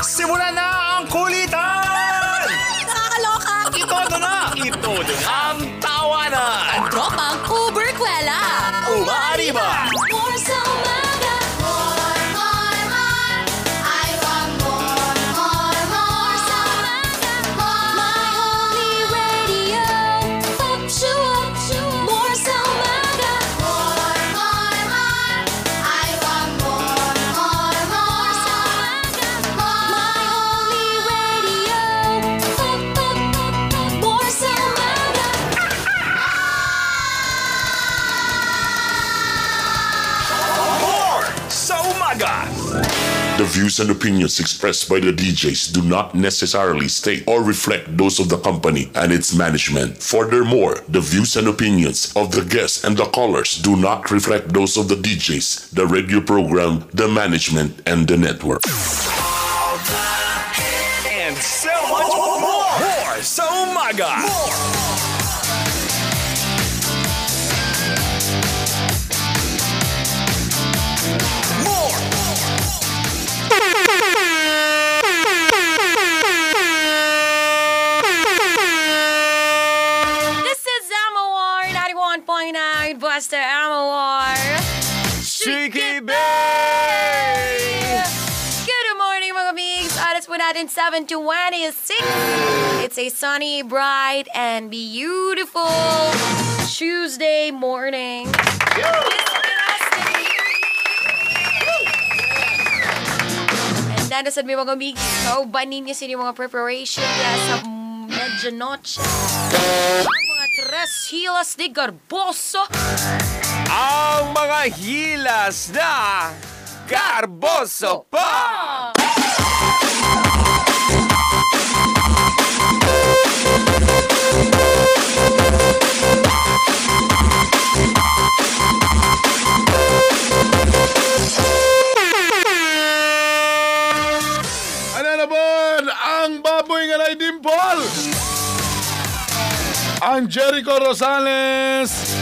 Simulan na ang kulitan! Nakakaloka! Ito na! Ito na views and opinions expressed by the DJs do not necessarily state or reflect those of the company and its management. Furthermore, the views and opinions of the guests and the callers do not reflect those of the DJs, the radio program, the management, and the network. And so much more! More sa umaga! More! 91.9 Buster Amawar. Cheeky Bay! Good morning mga migs. Oras po natin 7 to 26. It's a sunny, bright, and beautiful Tuesday morning. And nandasan may mga migs. Kaubanin niyo sila yung mga preparation niya sa medianoche. Ang mga tres hilas de garboso. Ang mga hilas na Garboso pa! Ano na? Ang baboy nga na dimple! Angélico Rosales,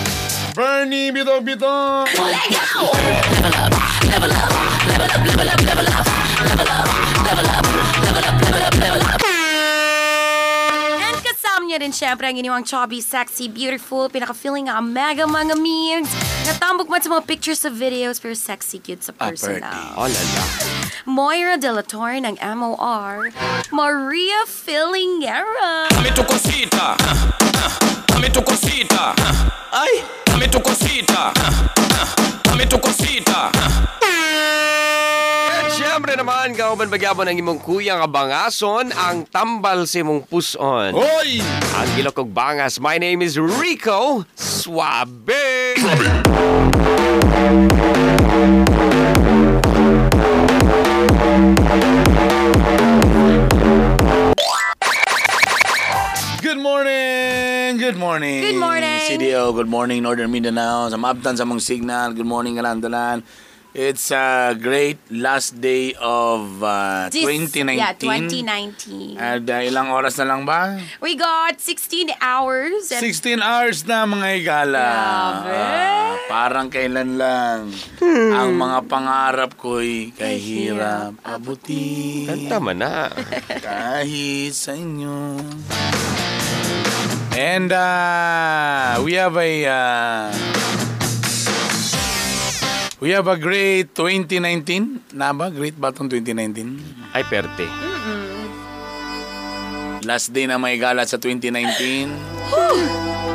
Bernie Bidon Bidon. Level up, level up, level up, level up, level up, level up, level up, level up, level up, level up. Niya rin syempre ang inyong chubby, sexy, beautiful, pinaka-feeling nga mega mga memes. Natambok man sa mga pictures sa videos pero sexy cute sa ah, personal. Ah. Oh, lala. Moira De La Torre ng MOR. Maria Filingera. Dame tu cosita. Dame tu cosita. Ay, dame tu cosita. Dame tu cosita. At syempre naman, kauban bagyabon ng imong kuyang abangason, ang tambal sa imong puson. Hoy! Ang gilok kog bangas, my name is Rico Suabe. Good morning! Good morning! Good morning. CDO, good morning Northern Mindanao. Sa maabtan sa mong signal, good morning kalandalan. It's a great last day of uh, This- 2019. Yeah, 2019. At uh, ilang oras na lang ba? We got 16 hours. And 16 hours na mga igala. Grabe. Ah, parang kailan lang. Ang mga pangarap ko'y kay hirap abutin. Kanta man na. kahit sa inyo. And uh, we have a uh, we have a great 2019. Na ba? Great ba itong 2019? Ay, perte. Last day na may gala sa 2019.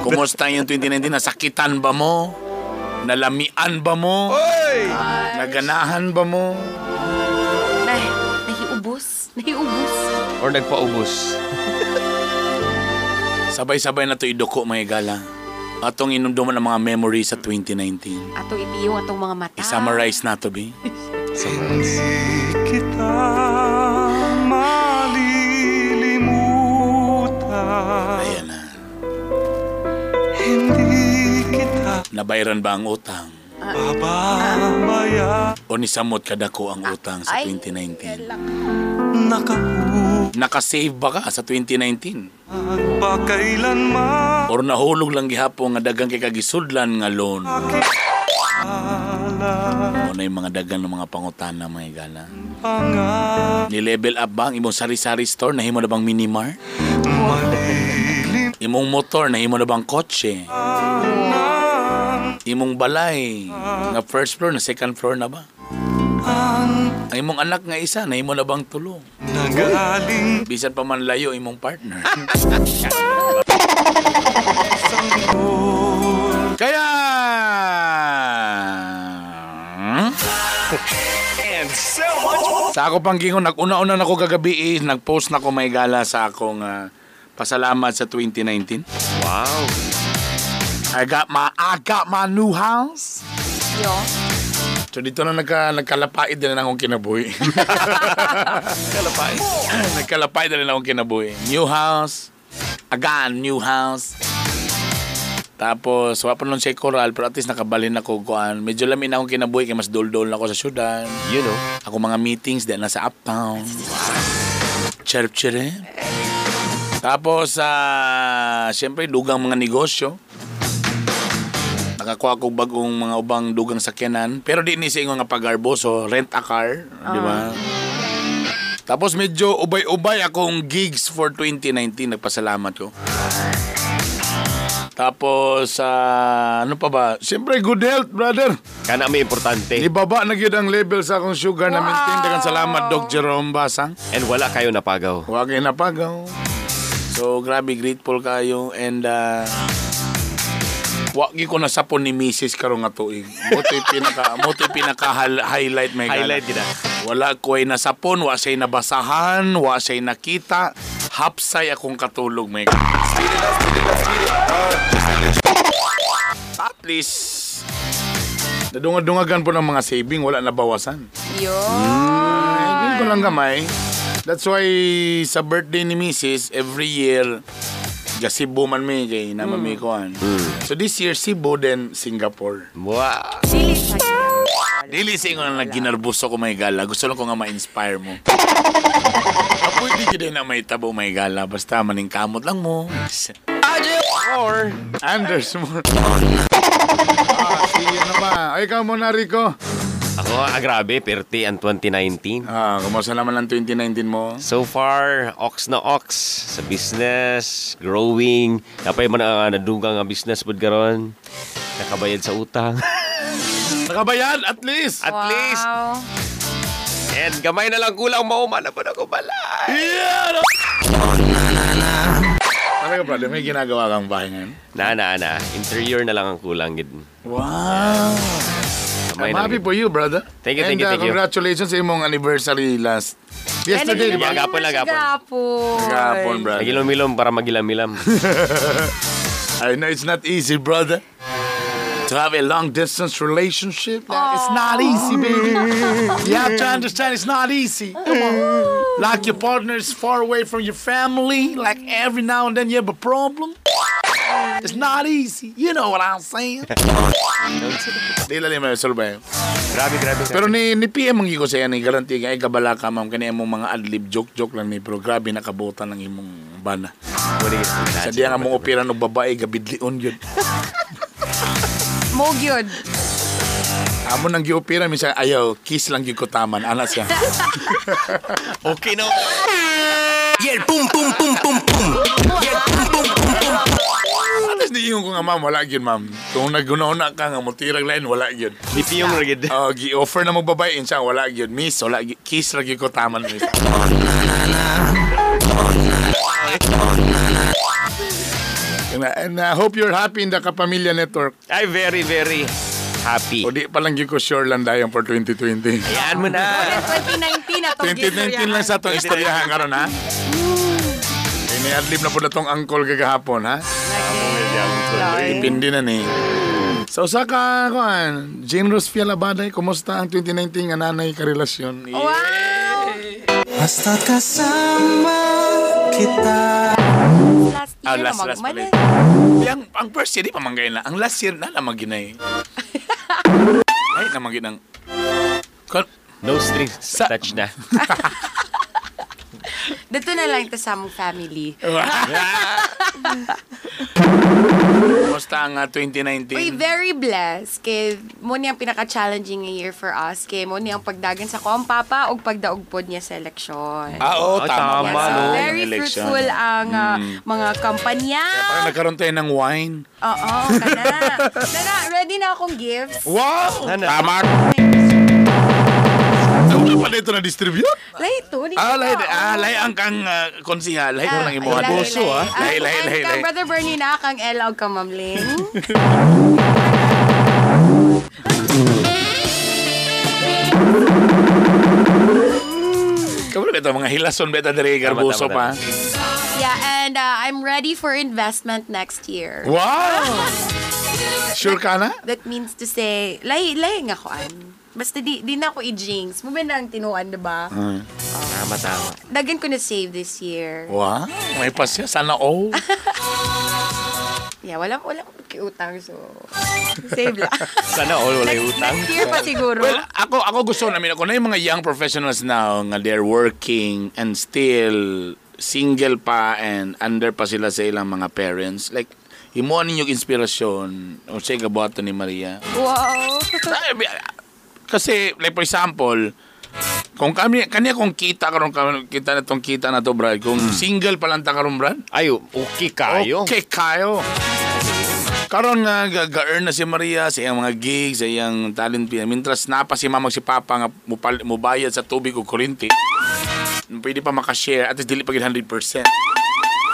Kumusta yung 2019? Nasakitan ba mo? Nalamian ba mo? Oy! Naganahan ba mo? nah, nahiubos. Nahiubos. Or nagpaubos. Sabay-sabay na to iduko may gala. Atong inunduman ang mga memories sa 2019. Atong ipiyong atong mga mata. I-summarize na to, Bi. Ayan na. Nabayran ba ang utang? O nisamot kadako ang utang sa Ay, 2019? lang. Nakasave ba ka sa 2019? Or nahulog lang gihapon nga dagang kay kagisudlan nga loan? O na yung mga dagang ng mga pangutana mga gala? Ni-level up ba ang imong sari-sari store na himo na bang minimar? Imong motor na himo na bang kotse? Imong balay nga first floor na second floor na ba? Ang imong anak nga isa na himo na bang tulong? Bisan pa man layo imong partner. Kaya And so much more. Sa ako pang gingon, nag-una-una na ko kagabi is, nag-post na ko may gala sa akong ah, pasalamat sa 2019. Wow. I got my, I got my new house. Yo. So dito na nagka, nagkalapait din na akong kinabuhi. Kalapait? nagkalapait din na akong kinabuhi. New house. I got a new house. Tapos, wala pa nun siya coral, pero at least nakabalin ako kuan. Medyo lamin na akong kinabuhi, kaya mas dol-dol na ako sa syudad. You know. Ako mga meetings din nasa uptown. Cherp-chere. Tapos, ah, siyempre, dugang mga negosyo. Nakakuha ko bagong mga ubang dugang sakyanan. Pero di ni sa nga pagarbo, so rent a car. Di ba? Tapos medyo ubay-ubay akong gigs for 2019. Nagpasalamat ko. Tapos, ah, ano pa ba? Siyempre, good health, brother. Kana may importante. Ibaba na gyud ang level sa akong sugar na maintain. Dagan salamat, Doc Jerome Basang. And wala kayo napagaw. Huwag kayo napagaw. So, grabe, grateful kayo. And, uh, wag ko na sapon ni Mrs. karong nga tuig. Moto'y pinaka, moto'y pinaka highlight may gala. Highlight gina. Wala ko ay nasapon, wa siya'y nabasahan, wa siya'y nakita. Hapsay akong katulog may gala. At least, nadungag-dungagan po ng mga saving, wala nabawasan. Yo. Hindi ko lang gamay. That's why sa birthday ni Mrs. every year Cebu man may kay naman may kuan. So this year Cebu then Singapore. Wow. Dili sa Dili sa ingon na ginarbuso ko may gala. Gusto lang ko nga ma-inspire mo. Pwede ka din na may tabo may gala. Basta maning kamot lang mo. Or, Anders mo. ah, sige na ba? Ay, ikaw muna, Rico. Ako, ah, grabe, perti ang 2019. Ah, kumusta naman ang 2019 mo? So far, ox na ox sa business, growing. Napay man ang nadugang nga business pod karon. Nakabayad sa utang. Nakabayad, at least. At least. Wow. And gamay na lang kulang mauma na po ako balay. Yeah! Ano ka, brother? May ginagawa kang bahay ngayon? Na, na, na. Interior na lang ang kulang. gid. Wow! Gamay I'm happy lang. for you, brother. Thank you, thank you, uh, thank you. congratulations sa imong anniversary last... Yesterday, di ba? Gapon lang, gapon. Gapon. Gapon, brother. Nagilom-ilom para magilam-ilam. I know it's not easy, brother. To have a long distance relationship, that it's not easy, baby. You have to understand it's not easy. Come on. Like your partner is far away from your family, like every now and then you have a problem. It's not easy. You know what I'm saying? Di lang may solve. grabe, grabe. Pero ni ni PM ang ko sa ni garanti nga ay kabala ka ma'am kani imong mga adlib joke joke lang ni pero grabe nakabutan ng imong bana. Sa diya nga mong opera ng babae gabidlion yun. Mo gyud. Amo nang giopera minsan ayaw kiss lang gyud ko taman ana siya. Okay na. Y el pum pum pum pum pum. Y el Alas di ko nga ma'am wala gyud ma'am. Kung naguna ka nga motirag lain wala gyud. Lipiyong rigid. Oh, gi-offer na mo babae insya wala gyud. Miss wala gyud. kiss gyud ko taman miss. And, I- and I hope you're happy in the Kapamilya Network. Ay, very, very happy. O di pa lang ko sure lang dayon for 2020. Ayan mo na. 2019 na to. 2019 lang sa itong istoryahan karon ha. Ini-adlib na po na tong angkol kagahapon ha. Ipindi na ni. So sa ka, kuan, Jane Rose Fiala Baday, kumusta ang 2019 nga nanay karelasyon? Wow. Basta kasama kita Last Ah, year last, na last pala. magman. Yang, ang first year, di pa manggay na. Ang last year, na naman ginay. Ay, naman ginang. Kon, No strings Sa- attached na. Dito na lang ito sa among family. Kamusta ang ah, 2019? Uy, very blessed. Kay mo niyang pinaka-challenging year for us. Kay mo niyang pagdagan sa ko ang papa o pagdaog pod niya sa eleksyon. Ah, oo, Ah, tama. tama, no? Yung Very election. fruitful ang ah, Mm. mga kampanya. Parang nagkaroon tayo ng wine. Oo, kana. Nana, ready na akong gifts. Wow! Tama. Wala pa dito na-distribute? Lahi to. di Ah, Oo. ah, lahi ang kang uh, konsihal. Ko Ah, lang imuha. lahi, Boso, ah. Lahi, Ang lahi, kang lahi. Brother Bernie na, kang Elaw ka, Ma'am Ling. Kamu beta mga hilason beta dari garbuso tama, pa. yeah, and uh, I'm ready for investment next year. Wow! Sure ka na? That means to say, lahi, lahi nga ko an. Basta di, di na ako i-jinx. Mo ba nang tinuan, diba? Tama, tama. Dagan ko na save this year. Wow! May pasya. Sana all. Yeah, wala, wala ko kiutang, so save lang. Sana all wala yung utang. Next year pa siguro. Well, ako ako gusto namin ako na yung mga young professionals now nga they're working and still single pa and under pa sila sa ilang mga parents. Like, himuan ninyong inspirasyon o sa gabuhato ni Maria. wow. Sabi, Kasi, like for example, kung kami, kanya kung kita karon kita na tong kita na to, Brad. Kung single pa lang ta karon, Brad. Ay, okay kayo. Okay kayo. Karon nga ga- ga-earn na si Maria sa iyang mga gigs, sa iyang talent pin. Mintras napa si mama si papa nga mubayad sa tubig ug kuryente. Pwede pa makashare at least dili pa gid 100%.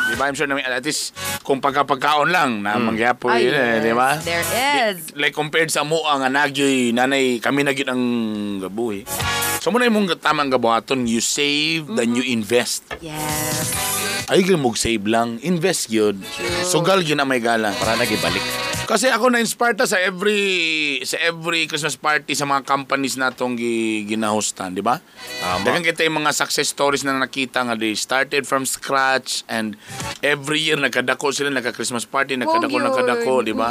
Di ba? I'm sure namin at least kung pagkapagkaon lang na mangyapoy, Ay, yun eh, di ba? there is. Like compared sa mua nga nagyoy nanay kami na ang gabuhi. So mo na imong tamang gabuhaton, you save then you invest. Yes. Ay mo save lang, invest gyud. Sugal gyud na may gala. Para nagibalik. Kasi ako na-inspire ta sa every sa every Christmas party sa mga companies natong gi, ginahostan, di ba? Tama. Dagan kita yung mga success stories na nakita nga they started from scratch and every year nagkadako sila nagka-Christmas party, nagkadako yun. nagkadako, di ba?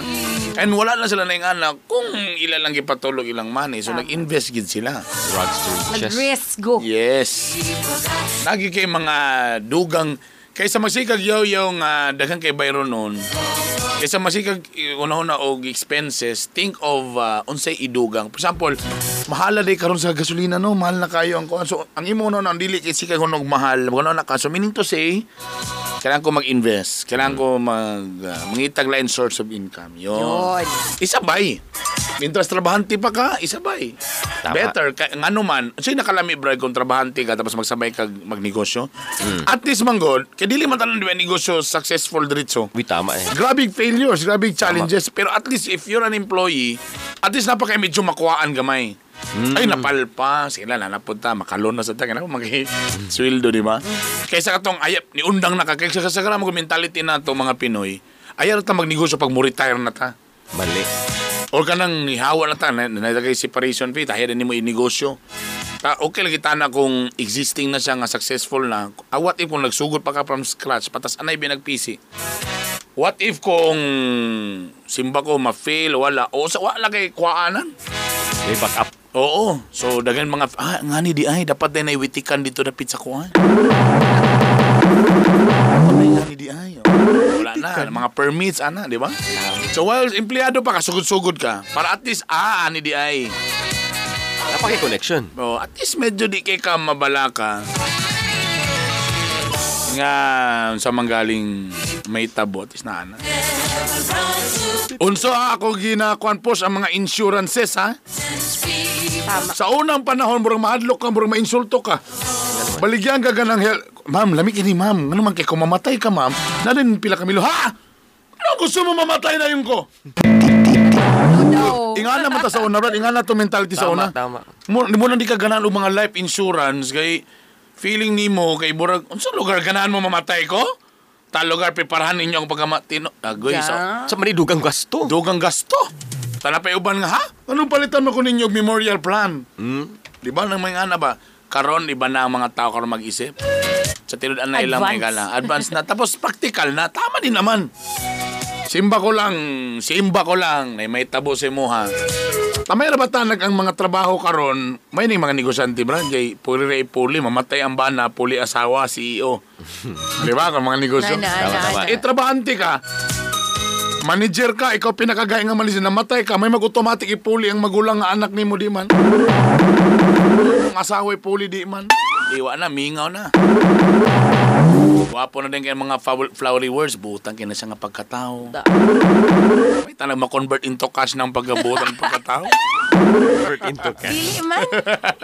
And wala na sila na yung anak kung ilan lang gipatulog ilang money. So nag-invest gid sila. Nag-risk go. Yes. Lagi kay mga dugang kaysa masikag yaw-yaw nga daghang kay bayro noon. Kaysa masikag una-una og expenses, think of uh, unsay idugang. For example, mahala day karon sa gasolina no, mahal na kayo ang kuan. So ang imo no ang dili kay sikag hunog mahal. Wala na ka. So meaning to say, kailangan ko mag-invest. Kailangan ko mag uh, mangitag lain source of income. Yun. Yun. Isabay. Mintras trabahante pa ka, isabay. Tama. Better, ka, nga naman, sa'yo nakalami, bro, kung trabahante ka, tapos magsabay ka magnegosyo. At least, manggod, kaya dili man talang di ba negosyo successful diretso. Uy, tama eh. Grabe failures, grabe challenges. Pero at least, if you're an employee, at least napaka medyo makuhaan gamay. Ay, napalpa. Sila na napunta. Makalon na sa taga. Ako mag sweldo, di ba? Kaysa katong ayap, ni undang na ka. Kaysa sa karama ko mentality na to mga Pinoy, ayaw na ta magnegosyo pag mo retire na ta. Mali. O ka nang nihawa na ta, na, nalagay separation fee, tayo rin mo inegosyo. Ta, okay lang kita na kung existing na siya nga successful na. Ah, what if kung nagsugod pa ka from scratch, patas anay binagpisi? What if kung simba ko ma-fail, wala, o sa wala kay kuwaanan? May backup. Oo. So, dagan mga, ah, nga ni di ay, dapat din naiwitikan dito na pizza kuhan. Ay, nga ni di ay. oh. Wala na, mga permits, ana, di ba? So, while empleyado pa ka, sugod-sugod ka, para at least, ah, ani di ay. Napaki-connection. Oh, at least medyo di kay ka mabala ka. Nga sa manggaling may tabo, at least na ana. Unso ako ginakuan po sa mga insurances ha. Tama. Sa unang panahon, murang mahadlok ka, murang mainsulto ka. Baligyan ka ganang hel... Ma'am, lamig ini ma'am. Ano man kay kung mamatay ka ma'am, na rin pila kami lo, ha? Ano gusto mo mamatay na yung ko? No. Ingana man ta sa una, brad. Ingana to mentality sa una. Tama, tama. Mo mo nang di ka ganahan og mga life insurance kay feeling nimo kay burag unsa lugar ganahan mo mamatay ko? Ta lugar preparahan ninyo ang pagkamatino. Agoy sa. Sa manidugang gasto. dugang gasto. Tala pa uban nga ha? Anong palitan mo ko ninyo og memorial plan? Hmm? Di ba nang mga ana ba? Karon iba na ang mga tao karon mag-isip. Sa tinud na ilang may Advance. gala. Advance na. Tapos practical na. Tama din naman. Simba ko lang, simba ko lang, na may tabo si Muha. Tamay ra ba tanag ang mga trabaho karon? May ning mga negosyante bra, kay puli ra ipuli, mamatay ang bana, puli asawa, CEO. Di ba? Kung mga negosyo. Na, na, na, na. Eh, trabahante ka. Manager ka, ikaw pinakagay nga manager, namatay ka, may mag-automatic ipuli ang magulang nga anak nimo di man. Ang asawa ipuli di man. Iwa na, mingaw na. Wapo na din kayo mga flowery words, butang kina siya nga pagkatao. Da. May tanang ma-convert into cash ng pagkabutang pagkatao. Work into cash. Dili man.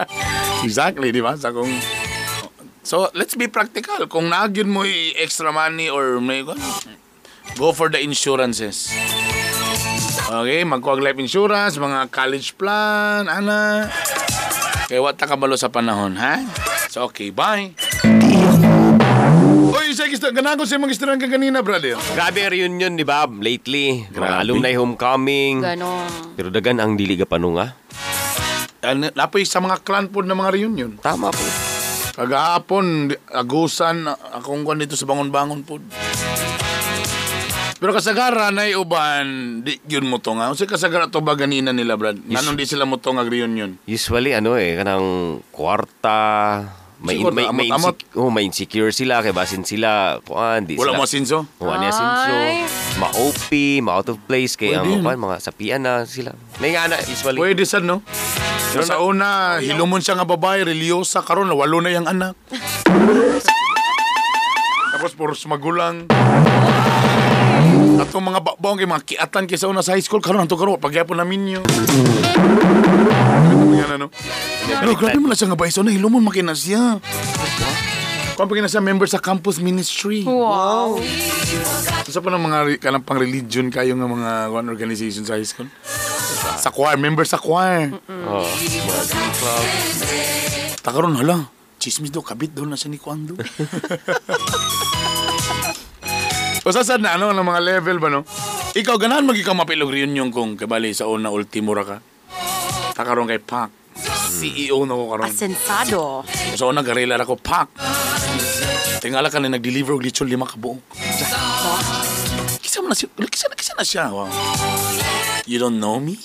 Exactly, di ba? Sa kung So, let's be practical. Kung nagyon mo extra money or may go for the insurances. Okay, magkuha life insurance, mga college plan, ana. Kaya wat ta kabalo sa panahon, ha? So, okay, bye. Uy, isa gusto, ganago siya mag-istoryan ka kanina, brother. Grabe reunion, di ba? Lately. Mga Grabe. alumni homecoming. Ganon. Pero dagan ang dili ka panunga. Ano, Napoy sa mga clan po ng mga reunion. Tama po. Kagahapon, agusan, akong kwan dito sa bangon-bangon po. Pero kasagara na uban, di yun mo to nga. Kasi kasagara to ba ganina nila, Brad? Nanon di sila mo to nga reunion. Usually, ano eh, kanang kwarta, may, Siguro, may, may, amot-amot. insec- oh, may insecure sila, kay basin sila, kuan, di Wala sila. mo sinso? Wala niya sinso. Ay. Ma-OP, ma-out of place, Pwede ang kuan, mga sapian na sila. May nga na, usually. Pwede sad, no? Pero sa una, hilumon siya nga babae, religyosa, karon na walo na yung anak. Tapos puros magulang. Atong mga bakbaong kay mga kiatan kay sa una sa high school, karon anto karon pagyapon namin yun. Yan ano. Pero grabe mo na siya nga ba, so na hilumon makina siya. Kung pagina siya member sa campus ministry. Wow. Sa pa ng mga kanang pang religion kayo nga mga one organization sa high school? Sa choir, member sa choir. Club. Takaron hala. Chismis daw, kabit daw na siya ni Kwando. o sasad na, ano, ng mga level ba, no? Ikaw, ganahan mag ikaw mapilog reunion kung kabali sa una ultimo ra ka. Takaron kay Pac. CEO na ko karon. Asensado. Sa una, garila ra ko, Pac. Tingala ka na nag-deliver og lechon lima ka buok. Kisa mo na siya, kisa na, kisa na siya. Wow. You don't know me?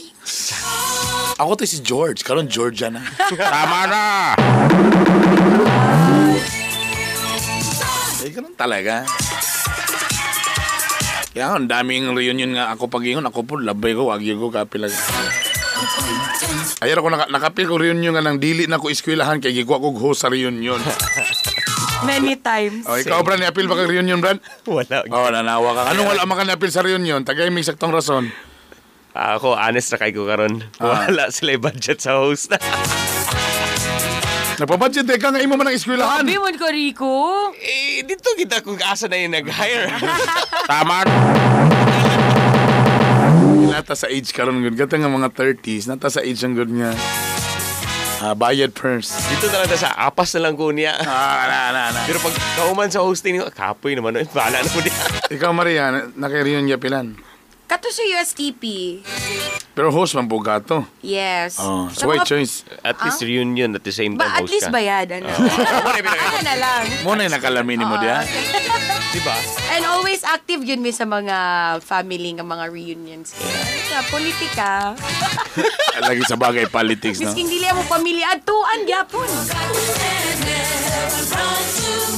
Ako to si George. Karon Georgia na. Tama na! Eh, ganun talaga. Kaya ang daming reunion nga ako pag-ingon. Ako po, labay ko, wag ko kapilag. Ayar ako naka, nakapil ko reunion nga nang dili na ko eskwelahan kay gigwa ko host sa reunion. Many times. O, ikaw, Brad, ni-apil ba kang reunion, Brad? Wala. Oh, nanawa ka. Anong wala man ka ni-apil sa reunion? Tagay may saktong rason. Ako, honest na kay ko karon. Ah. Wala sila budget sa host. Nagpabudget eh ka nga imo man ang eskwelahan. Sabi mo ko, Rico. eh, dito kita kung asa na yung nag-hire. Tama. Nata sa age karon good. Gata nga mga 30s, nata sa age ang good nga. Ah, bayad first. dito na lang ta sa apas na lang ko niya. Ah, na, na, na. Pero pag kauman sa hosting, kapoy naman. Bahala na mo niya. Ikaw, Maria, na- naka-reunion niya pilan. Kato sa USTP. Pero host man po gato. Yes. Oh, so wait, choice. At least reunion at the same time Ba, at host least ka. bayad, ano? Ano na lang. Muna yung nakalamin mo diya. Diba? And always active yun mi sa mga family ng mga reunions. Sa politika. Lagi sa bagay politics, no? Misking dili mo pamilya atuan gyapon.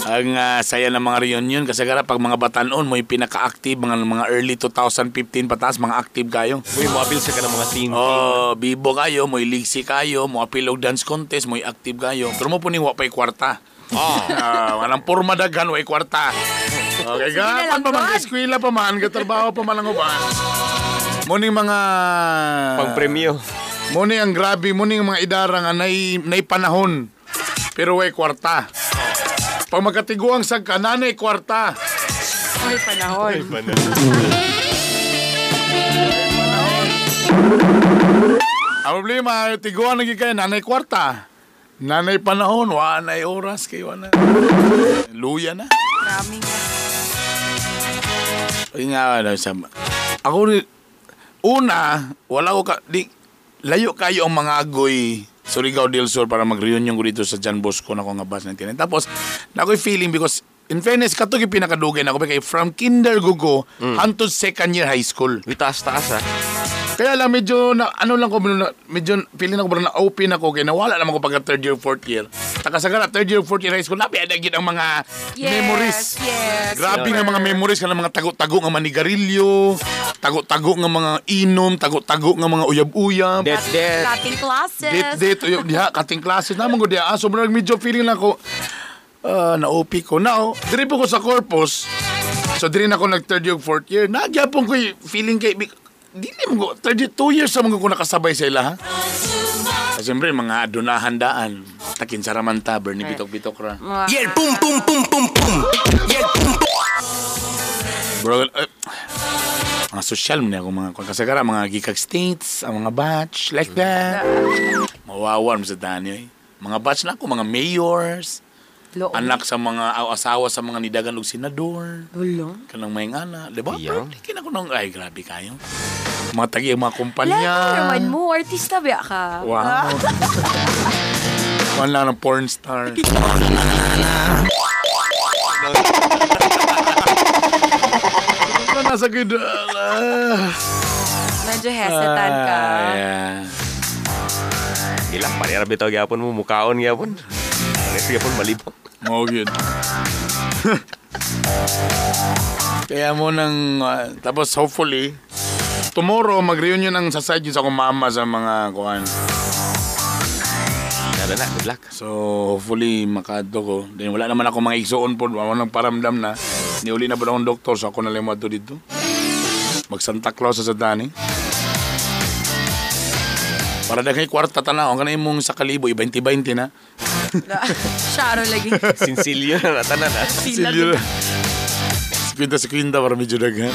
Ang ah, saya ng mga reunion kasi gara pag mga batanon mo yung pinaka-active mga mga early 2015 pataas mga active kayo. Uy, mabil sa ka ng mga team. Oh, bibo kayo, mo ligsi kayo, mo apilog dance contest, mo active kayo. Pero mo po ni wa pa'y kwarta. Ah, walang porma daghan, way kwarta. Okay, gapan pa man, God. eskwela pa man, gatrabaho pa man ang uban. Muni mga... Pang premyo. Muni ang grabe, muni ang mga idara nga nay, nay panahon. Pero way kwarta. Pag magkatiguang sa kananay kwarta. Ay, panahon. Ang problema, tiguan lagi kayo, nanay kwarta. Nanay panahon, wanay oras kayo, na. Luya na. Maraming Ay nga, ano, sa, ako, una, wala ko ka, di, layo kayo ang mga agoy Surigao del Sur para mag-reunion ko dito sa John Bosco na ko nga bus 99. Tapos, na ako'y feeling because In fairness, kato yung pinakadugay na ako. Kaya from kinder gugo, hantod second year high school. Uy, taas-taas ha. Kaya lang medyo na, ano lang ko medyo feeling ako ba na open ako kaya nawala naman ko pagka third year fourth year. Takasagara third year fourth year high school nabi ada gid ang mga Yes, memories. yes. Grabe nga mga memories kana mga tago-tago nga manigarilyo, tago-tago nga mga inom, tago-tago nga mga uyab-uyab. Det, det. Cutting classes. Date date uyab diha kating classes naman ko diha. Ah, sobrang medyo feeling lang ko ah na-OP ko. Now, diri po ko sa corpus. So diri na ako nag third year fourth year. Nagyapon ko y- feeling kay Dili mo ko, 32 years sa mga ko nakasabay sa ila, ha? Siyempre, mga adunahan daan. Takin sa ramanta, Bernie Bitok-Bitok ra. Yeah, boom, boom, boom, boom, boom. Yeah, boom, boom. Bro, eh, mga social mo na ako mga kung kasagara, mga gikag states, ang mga batch, like that. Mawawan mo sa dani, eh. Mga batch na ako, mga mayors, Loo. anak sa mga aw- asawa sa mga nidagan og senador. Ulo. Kanang may ngana, di ba? Yeah. Pero Kin ako nung, ay, grabe kayo. Mga tagi, mga Wala kumpanya. naman mo. Artista ba ka? Wow. Wala ng porn star. Nasa gidala? Medyo hesitant ka. Ah, yeah. Ilang panira bitaw gyapon mo mukaon gyapon. Kasi gyapon malibak. Mo yun. Kaya mo nang, ah, tapos hopefully, tomorrow mag-reunion ang society sa akong mama sa mga kuhan. Dala na, good luck. So, hopefully, makadto ko. Then, wala naman ako mga igsoon po. Wala nang paramdam na. Niuli na ba akong doktor, so ako na lang dito. Mag Santa Claus sa Dani. Para daghay kwarta tanaw, ang kanay mong sa kalibo, 20-20 na. Sharo lagi. Sinsilyo na natanan ha. Sila. Silyo. Kwinta sa kwinta para medyo daghan.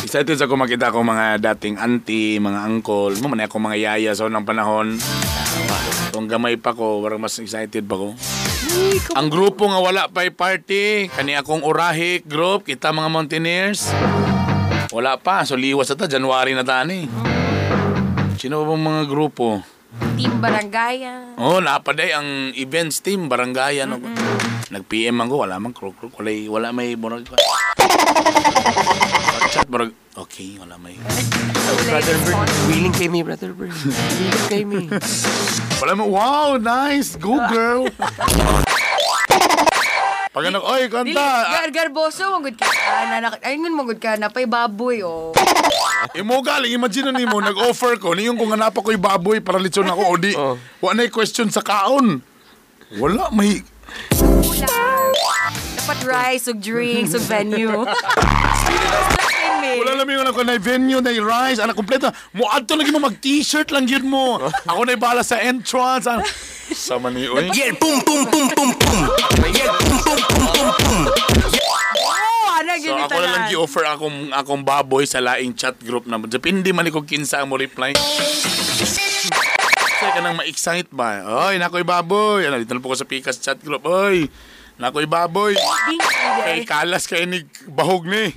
Excited ako makita ko mga dating auntie, mga uncle, mo man ako mga yaya sa unang panahon. Kung gamay pa ko, parang mas excited pa ko. Ang grupo nga wala pa'y party, kani akong Urahik group, kita mga Mountaineers. Wala pa, so liwas na ta, January na tani. Sino ba bang mga grupo? Team Barangaya. Oh, napaday ang events team, barangay ano. Nag-PM ako, wala man krok krok, wala wala may murag. Chat murag, okay, wala may. Brother Bird, willing kay me, Brother Bird. Willing kay me. Wala mo, wow, nice, go girl. Pag ano, oy, kanta. gar garboso, magod ka. Ah, nanak- Ayun, magod ka. Napay baboy, oh. Imo galing, imagine ni mo, nag-offer ko, niyon kung hanap ako'y baboy para litson ako, o di, Oh. wala na question sa kaon. Wala, may, Dapat rice, ug drinks, ug venue. Wala lang yung ako na venue, na rice, anak kompleto. Mo adto lagi mo mag t-shirt lang yun mo. Ako na bala sa entrance. ah. Sama ni oy. Yeah, boom, boom, boom, boom, boom. Yeah, boom, boom, boom, boom, boom. Oh, ano, So ako na lang gi-offer akong akong baboy sa laing chat group na. Depende man ko kinsa mo reply. Kasi ka nang ma-excite ba? Oy, nakoy baboy. Ano, dito na po ko sa Pikas chat group. Oy, nakoy baboy. Kay kalas kay ni bahog ni.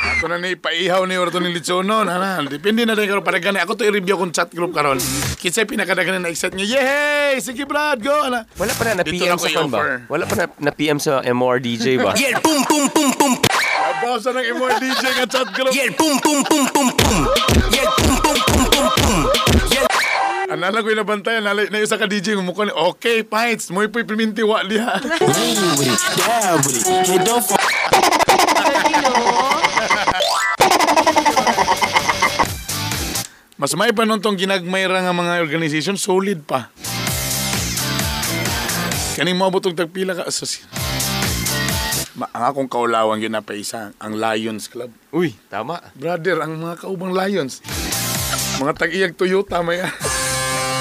Ako na ni paihaw ni orto ni Litsono. Nana, depende na rin karon para gani. Ako to i-review akong chat group karon. Kinsay pinakadagan na excite niya. Yay! Sige Brad, go! Ana. Wala pa na Dito na-PM na sa kan ba? Wala pa na na-PM sa MR DJ ba? Yeah, boom, boom, boom, boom. Nabasa ng MR DJ nga chat group. Yeah, boom, boom, boom, boom, boom. Yeah, boom, boom, boom, boom, boom. Yeah. Anala ko yung nabantayan, nalay na isa ka DJ mo mukha ni, okay, fights, mo ipo'y piminti wa diha. Mas may pa nun tong ginagmayra nga mga organization, solid pa. Kaning maabot og tagpila ka asos. Ma- ang akong kaulawan yun na pa isa, ang Lions Club. Uy, tama. Brother, ang mga kaubang Lions. Mga tag-iyag Toyota may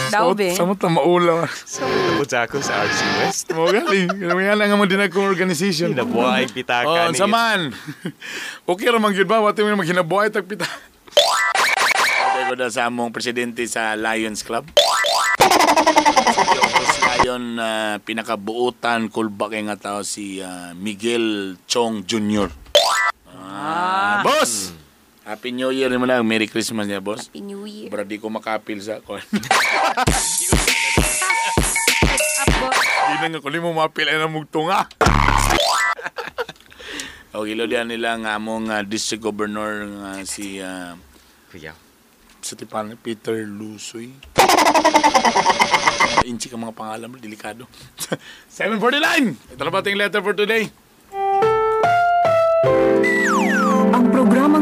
Daw, be. Sa mga maulaw. Tapos ako sa RC West. Mo galing. Kaya nga mo din akong organization. Nabuhay pitaka Oh, ni. sa man. okay ra man gyud ba wati mo maghinabuhay tag pita. Sabi ko na sa among presidente sa Lions Club. Lion uh, pinakabuutan kulba kay nga tao si ah, Miguel Chong Jr. Ah, boss. Happy New Year naman lang. Merry Christmas niya, boss. Happy New Year. Bra di ko makapil sa kon. Di na nga kung mo mapil ay namugtunga. o gilo diyan nila nga among ah, district governor nga si ah, Kuya. Sa tipan ni Peter Lusoy. Inchi ka mga pangalan delikado. 749! Ito na ba ating letter for today?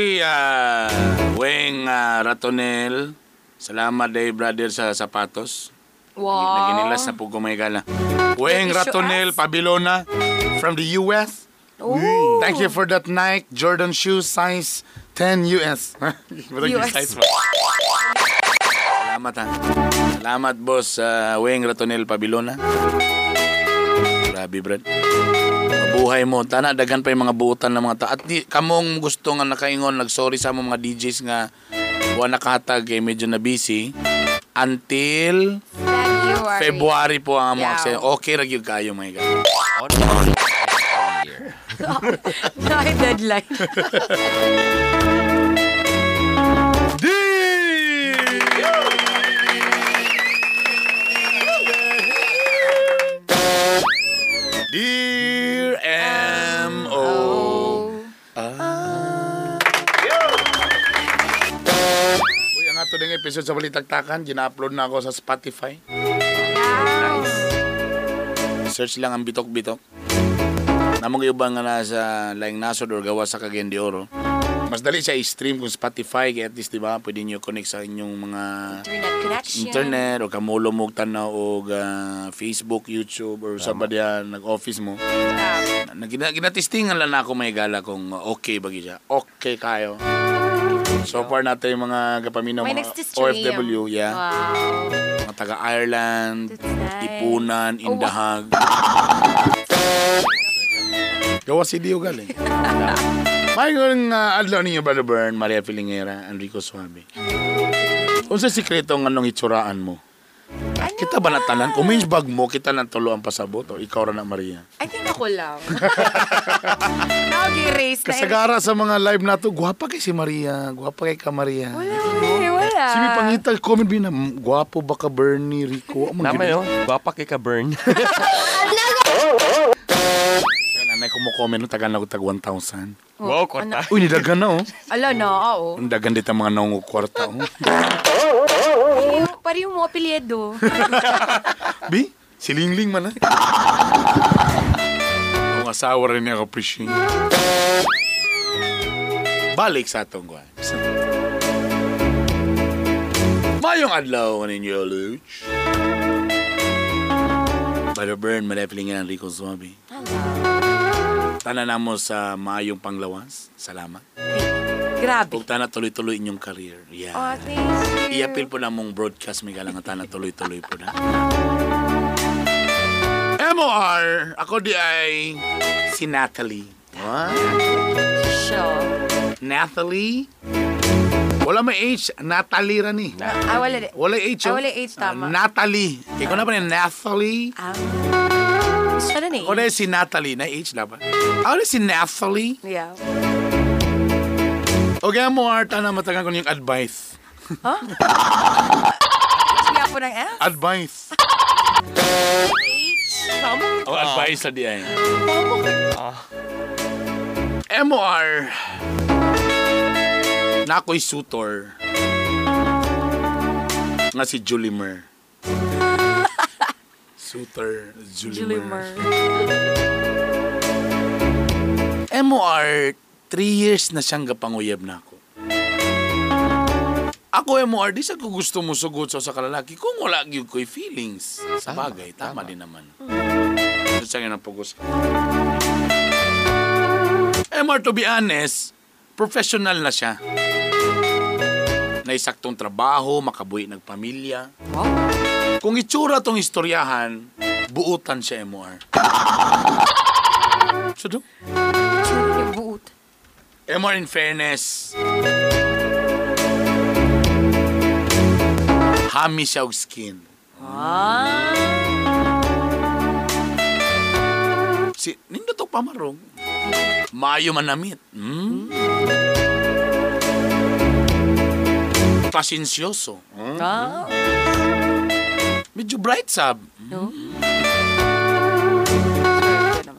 si ah, Weng ah, Ratonel. Salamat day, brother, sa sapatos. Wow. Naginilas na po may gala. Weng Ratonel. Pabilona from the US. Ooh. Thank you for that Nike Jordan shoe size 10 US. US. size mo? Salamat ha. Salamat boss uh, Weng Ratonel Pabilona. Grabe brad. Mabuhay mo. Tana, daghan pa yung mga buutan ng mga ta. At di, kamong gusto nga nakaingon, nag-sorry sa mga DJs nga wala nakahatag eh, medyo na busy. Until February. February po ang mga Yeah. aksyon. Okay, ragyod kayo mga guys. Dahil deadline. Dear Uy, ang ato ng episode sa Balitagtakan, gina-upload na ako sa Spotify. Search lang ang bitok-bitok. Namang iba nga nasa Laing Nasod or gawa sa Cagayan de Oro. Mas dali siya i-stream kung Spotify, kaya at least, di ba, pwede nyo connect sa inyong mga Internet connection. internet o kamulo mo tanaw o Facebook, YouTube or sa ba diya nag-office mo. Ah, Na, gina, ginatistingan lang ako may gala kung uh, okay ba siya. Okay kayo. So far natin yung mga kapaminaw, May mga. OFW, yeah. Wow. Mga taga-Ireland, That's nice. Ipunan, Oh, Indahag. Gawa si Dio galing. May ng uh, adlaw ninyo, Brother Bern, Maria Filingera, Enrico Suave. Kung sa sikreto ng anong itsuraan mo, Ano kita ba natanan? Kung may bag mo, kita nang tulo ang pasabot o ikaw ra na Maria. I think ako lang. Nag-erase na. Kasagara sa mga live na to, gwapa kay si Maria, gwapa kay ka Maria. Wala, wala, wala. Si may pangita, comment bin na, "Mm, gwapo ba ka Bernie Rico? Amang Naman yun. Gwapa kay ka burn. Kaya na, may kumukomment, tagal na ko tag 1,000. wow, kwarta. Uy, nidagan na oh. Ala na, oo. Ang dagan dito mga naungo kwarta oh. Pari yung mga apelyido. Bi, silingling man ah. Ang asawa rin niya appreciate. Balik sa atong gwa. Mayong adlaw ninyo, Luch. Brother Bern, malapling nga Rico Zombie. Tanan na mo sa mayong panglawas. Salamat. Grabe. Huwag tana tuloy-tuloy inyong career. Yeah. Oh, thank you. I-appeal po na mong broadcast may galang tana tuloy-tuloy po na. MOR, ako di ay si Natalie. What? Sure. Natalie? Wala may H, Natalie ra ni. Ah, wala di. Wala H. Ah, oh. wala H, tama. Ah, Natalie. Ko na pa ni Natalie. Ah, Ano na Ako na si Natalie. Na H na ba? Ako na si Natalie. Yeah. Okay mo, Arta, na matagal ko yung advice. Sige po ng F. Advice. H. Tama. O, advice na di ay. MOR. Na ako'y sutor. Nga si Julimer. sutor, Julimer. MOR, three years na siyang gapanguyab na ako. Ako, MOR, di sa ko gusto mo sugot sa sa kalalaki kung wala gyud ko'y feelings. Sa bagay, tama, din naman. Ito siya nga pugos ka. MR, to be honest, professional na siya. Naisaktong trabaho, makabuhi ng pamilya. Kung itsura tong istoryahan, buutan siya, MR. So, do? Yung buot. MR in fairness, hami siya og skin. Ah. Si, nindo to pamarong. Maayo manamit. Hmm? Pasensyoso. Hmm? Ah. Medyo bright sab. No?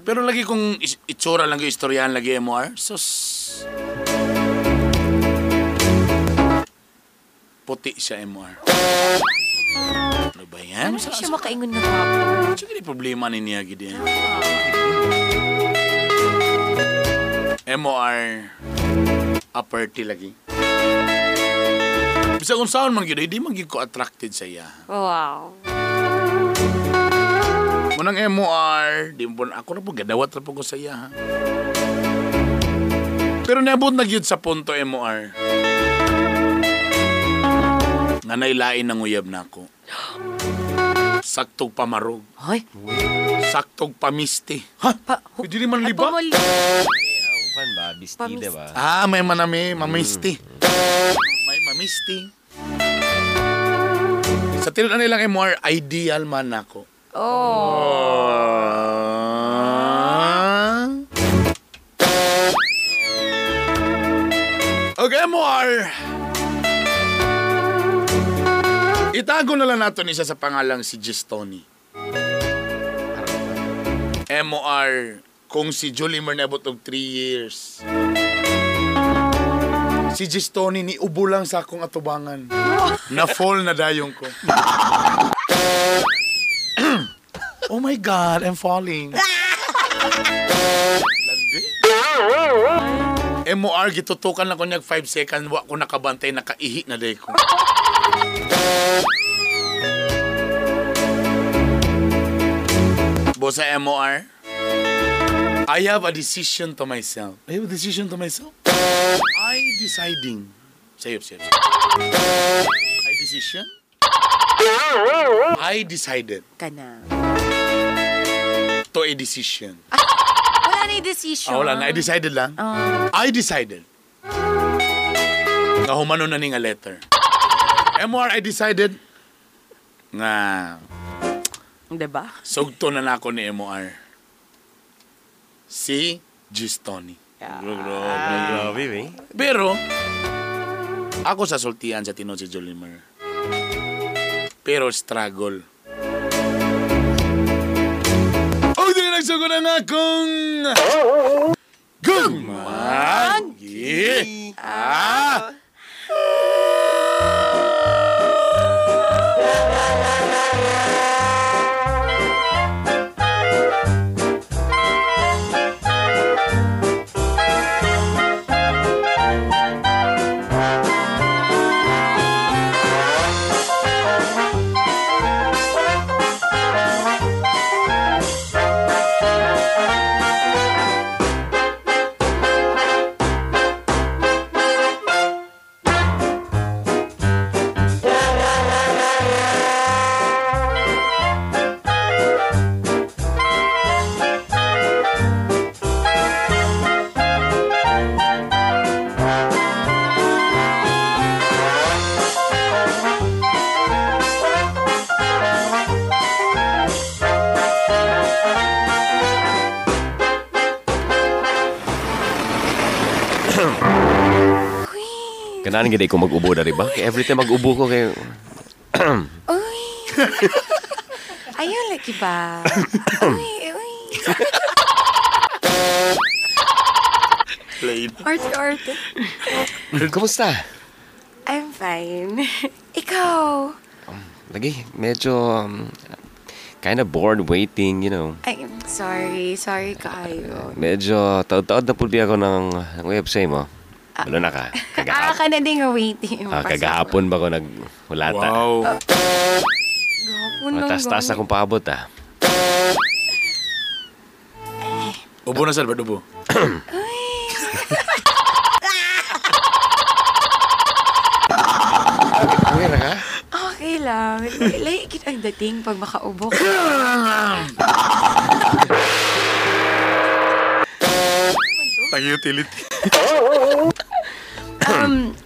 Pero lagi kung is- itsura lang yung istoryahan lagi MR, sus... Puti siya MR. Ano ba yan? Ano siya makaingon nga gwapo? Sige ni problema ni niya gid yan. MOR upperty lagi. Bisa kung saan man gyud, di man gyud ko attracted sa iya. Wow. Munang MOR, di mo ako na po gadawat ra po ko sa iya ha. Pero naabot na gyud sa punto MOR. Nga nailain ng uyab na ako. Saktog pamarog. Hoy. Saktog pamisti. Ha? Pa, Pwede di man liba? Pamali. Kan ba? Bistide ba? Ah, may manami, mamisti. May mamisti. Sa tinunan nilang MOR, ideal man ako. Oh. Okay, MOR. Itago na lang natin isa sa pangalang si Gistoni. MOR, kung si Julie Mernebot og 3 years. Si Gistoni ni ubo lang sa akong atubangan. na fall na dayong ko. oh my God, I'm falling. Landi. MOR, gitutukan lang ko niya 5 seconds. Wa ko nakabantay, nakaihi na day ko. Bosa MOR, I have a decision to myself. I have a decision to myself? I deciding. Sayop, sayop. I decision? I decided Kana. to a decision. Yung decision. Ah, wala na. I decided lang. Ah. I decided. Nga humano na ni nga letter. MR, I decided nga Diba? sugto na nako ni MR. Si Gistoni. Grabe, eh. Pero, ako sa sultian sa tinod si Jolimer. Pero struggle. Oh, di nagsugod na akong... Gumagi! Ah! Kanahan gid ko mag-ubo na rin ba? Kaya every time mag-ubo ko kay Uy. Ayaw lagi ba? uy, uy. Played. Arte, arte. Kumusta? I'm fine. Ikaw? Lagi, medyo um, kind of bored waiting, you know. I'm sorry. Sorry kayo. Medyo taod-taod na pulbi ako ng, ng website mo. Wala na ka. Ah, Kagahapon. ka na din waiting. Ah, kagahapon ba ko nag hulata? Wow. Gapon lang. Matas-tas akong paabot ah. Ubo na, Salvador, ubo. Okay na ka? Okay lang. Kita ang dating pag makaubo ka. Ang utility. Um,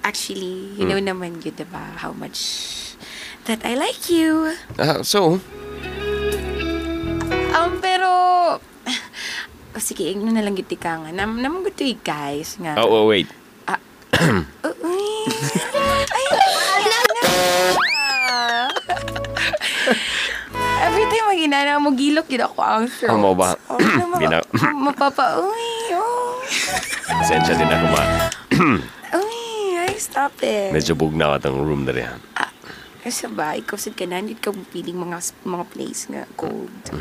actually, you know naman yun, diba? How much that I like you. Ah, so, Um, pero... Oh, sige, igno na lang giti ka nga. Nam naman gusto eh, guys nga. oh, oh wait. Uh, uy. Ay, na, Every time maginana mo gilok yun ako ang throat. Ano mo ba? Oh, ano, ma- mapapa, uy, oh. Sensya din ako ma. Uy, ay, stop it. Medyo bugnaw atong room na rin. Kasi ba, ikaw sad ka na, hindi ka piling mga mga place nga cold.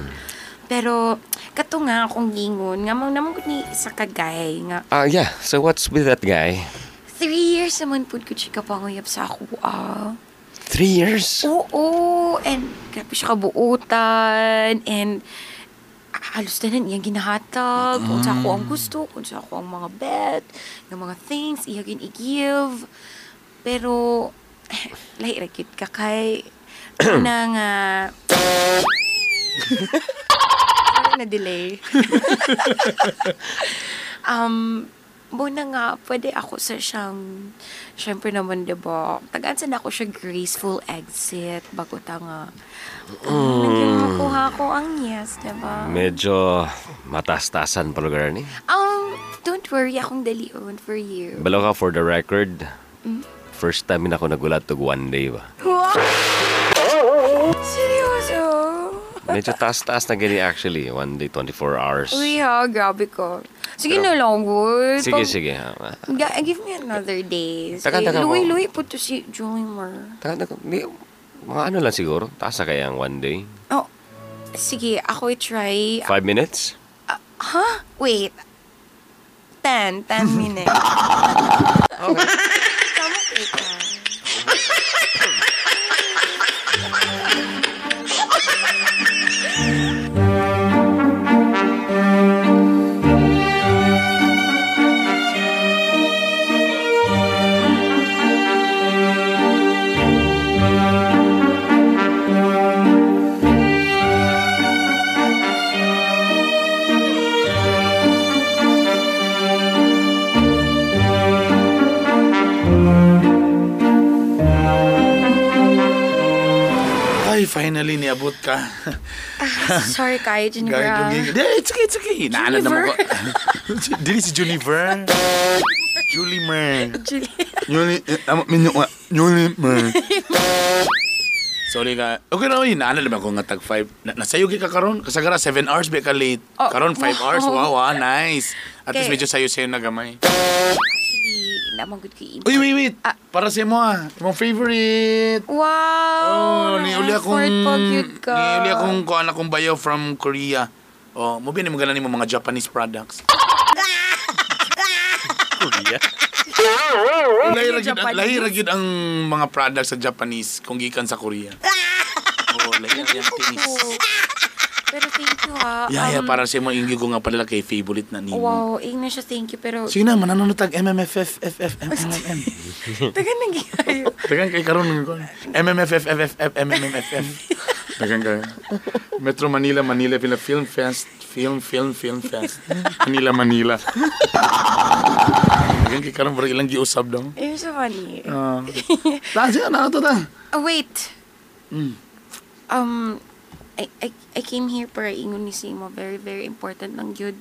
Pero, kato nga akong gingon, nga mang naman ko ni isa ka guy nga, Ah, yeah. So what's with that guy? three years naman po ko siya kapanguyap sa ako, ah. Three years? Oo, and grabe siya kabuutan, and halos na niyang ginahatag, kung sa ako ang gusto, kung sa ako ang mga bet, ng mga things, iyagin i-give. Pero, lahi rakit ka kay, na nga, na delay. um, muna nga, pwede ako sa siyang, syempre naman, di ba, tagaan sa na ako siya graceful exit, bago ta nga, um, naging makuha ko ang yes, di ba? Medyo matas-tasan pa lugar ni. Um, don't worry, akong dalion for you. Balo ka for the record. First time na ako nagulat tog one day ba. What? Seryoso? Medyo taas-taas na gani actually. One day, 24 hours. Uy ha, grabe ko. Sige na lang, good. Sige, Pag- sige. ha. Ga- give me another day. Taka, taka mo. Luwi-luwi po to si Joymer. Taka, taka, di, mga ano lang siguro. Taas na kaya ang one day. Oh, sige, ako i-try. Five minutes? Huh? Wait. Ten. Ten minutes. Okay. Tama kita. Finally, niabot ka. Sorry kayo, Jennifer. Gagawin. It's okay, it's okay. Naalala mo ko. Dili si Junifer. Julie Mer. Julie. Julie, eh, amo, minyo, ah, Julie Mer. Sorry ka. Okay na yun. Naalala ba ko nga tag 5. Na, nasayo ka karon Kasagara 7 hours ba ka late. Oh, karon 5 wow. hours. Wow, ah, nice. At least medyo sayo-sayo na gamay. Actually, naman good kay Uy, wait, wait. Ah. Para sa mo ah. Imong favorite. Wow! Oh, ni uli akong Na-effort pag yun ka. ni uli akong kuan akong bayaw from Korea. Oh, mo bin mo ganan mo mga Japanese products. Korea? Lahi ra lahi gyud ang mga products sa Japanese kung gikan sa Korea. oh, lahi ra. Oh. Pero thank you ha. Yeah, yeah, Um, para sa mo ingyo ko nga pala kay favorite na nimo. Wow, ingna siya thank you. Pero, Sige na, mananong tag MMFF FF MMM. taga nagyayo. Dagan kay karon. MMFF FF MMFF. Dagan kay Metro Manila Manila Film Film Fest Film Film Film Fest. Manila Manila. Dagan kay karon bro ilang giusab daw. You're so funny. Ah. Tahan siya na to ta. Oh, wait. Mm. Um, I, I, I came here para ingon ni Simo. Very, very important ng yun.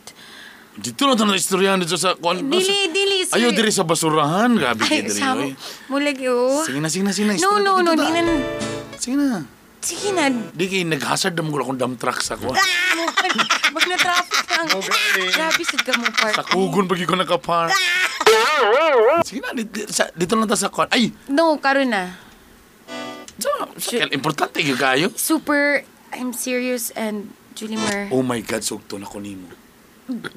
Dito na na istoryahan dito sa... Kon, Dili, dili, sir. Ayaw diri sa basurahan. Grabe Ay, kayo diri. Oy. mulag yun. Sige na, sige na, sige na. No, no, no, di na. Sige na. Sige na. Di kayo nag-hazard na mo akong dump truck sa ko. Wag na traffic lang. Grabe, sad ka mo, park. Sa kugon pag ko nakapar. Sige na, dito, sa, lang ta sa kon. Ay! No, karon na. So, sa, importante yung kayo. Super, I'm serious and Julie Mer. Oh my God, sugto na ko nimo.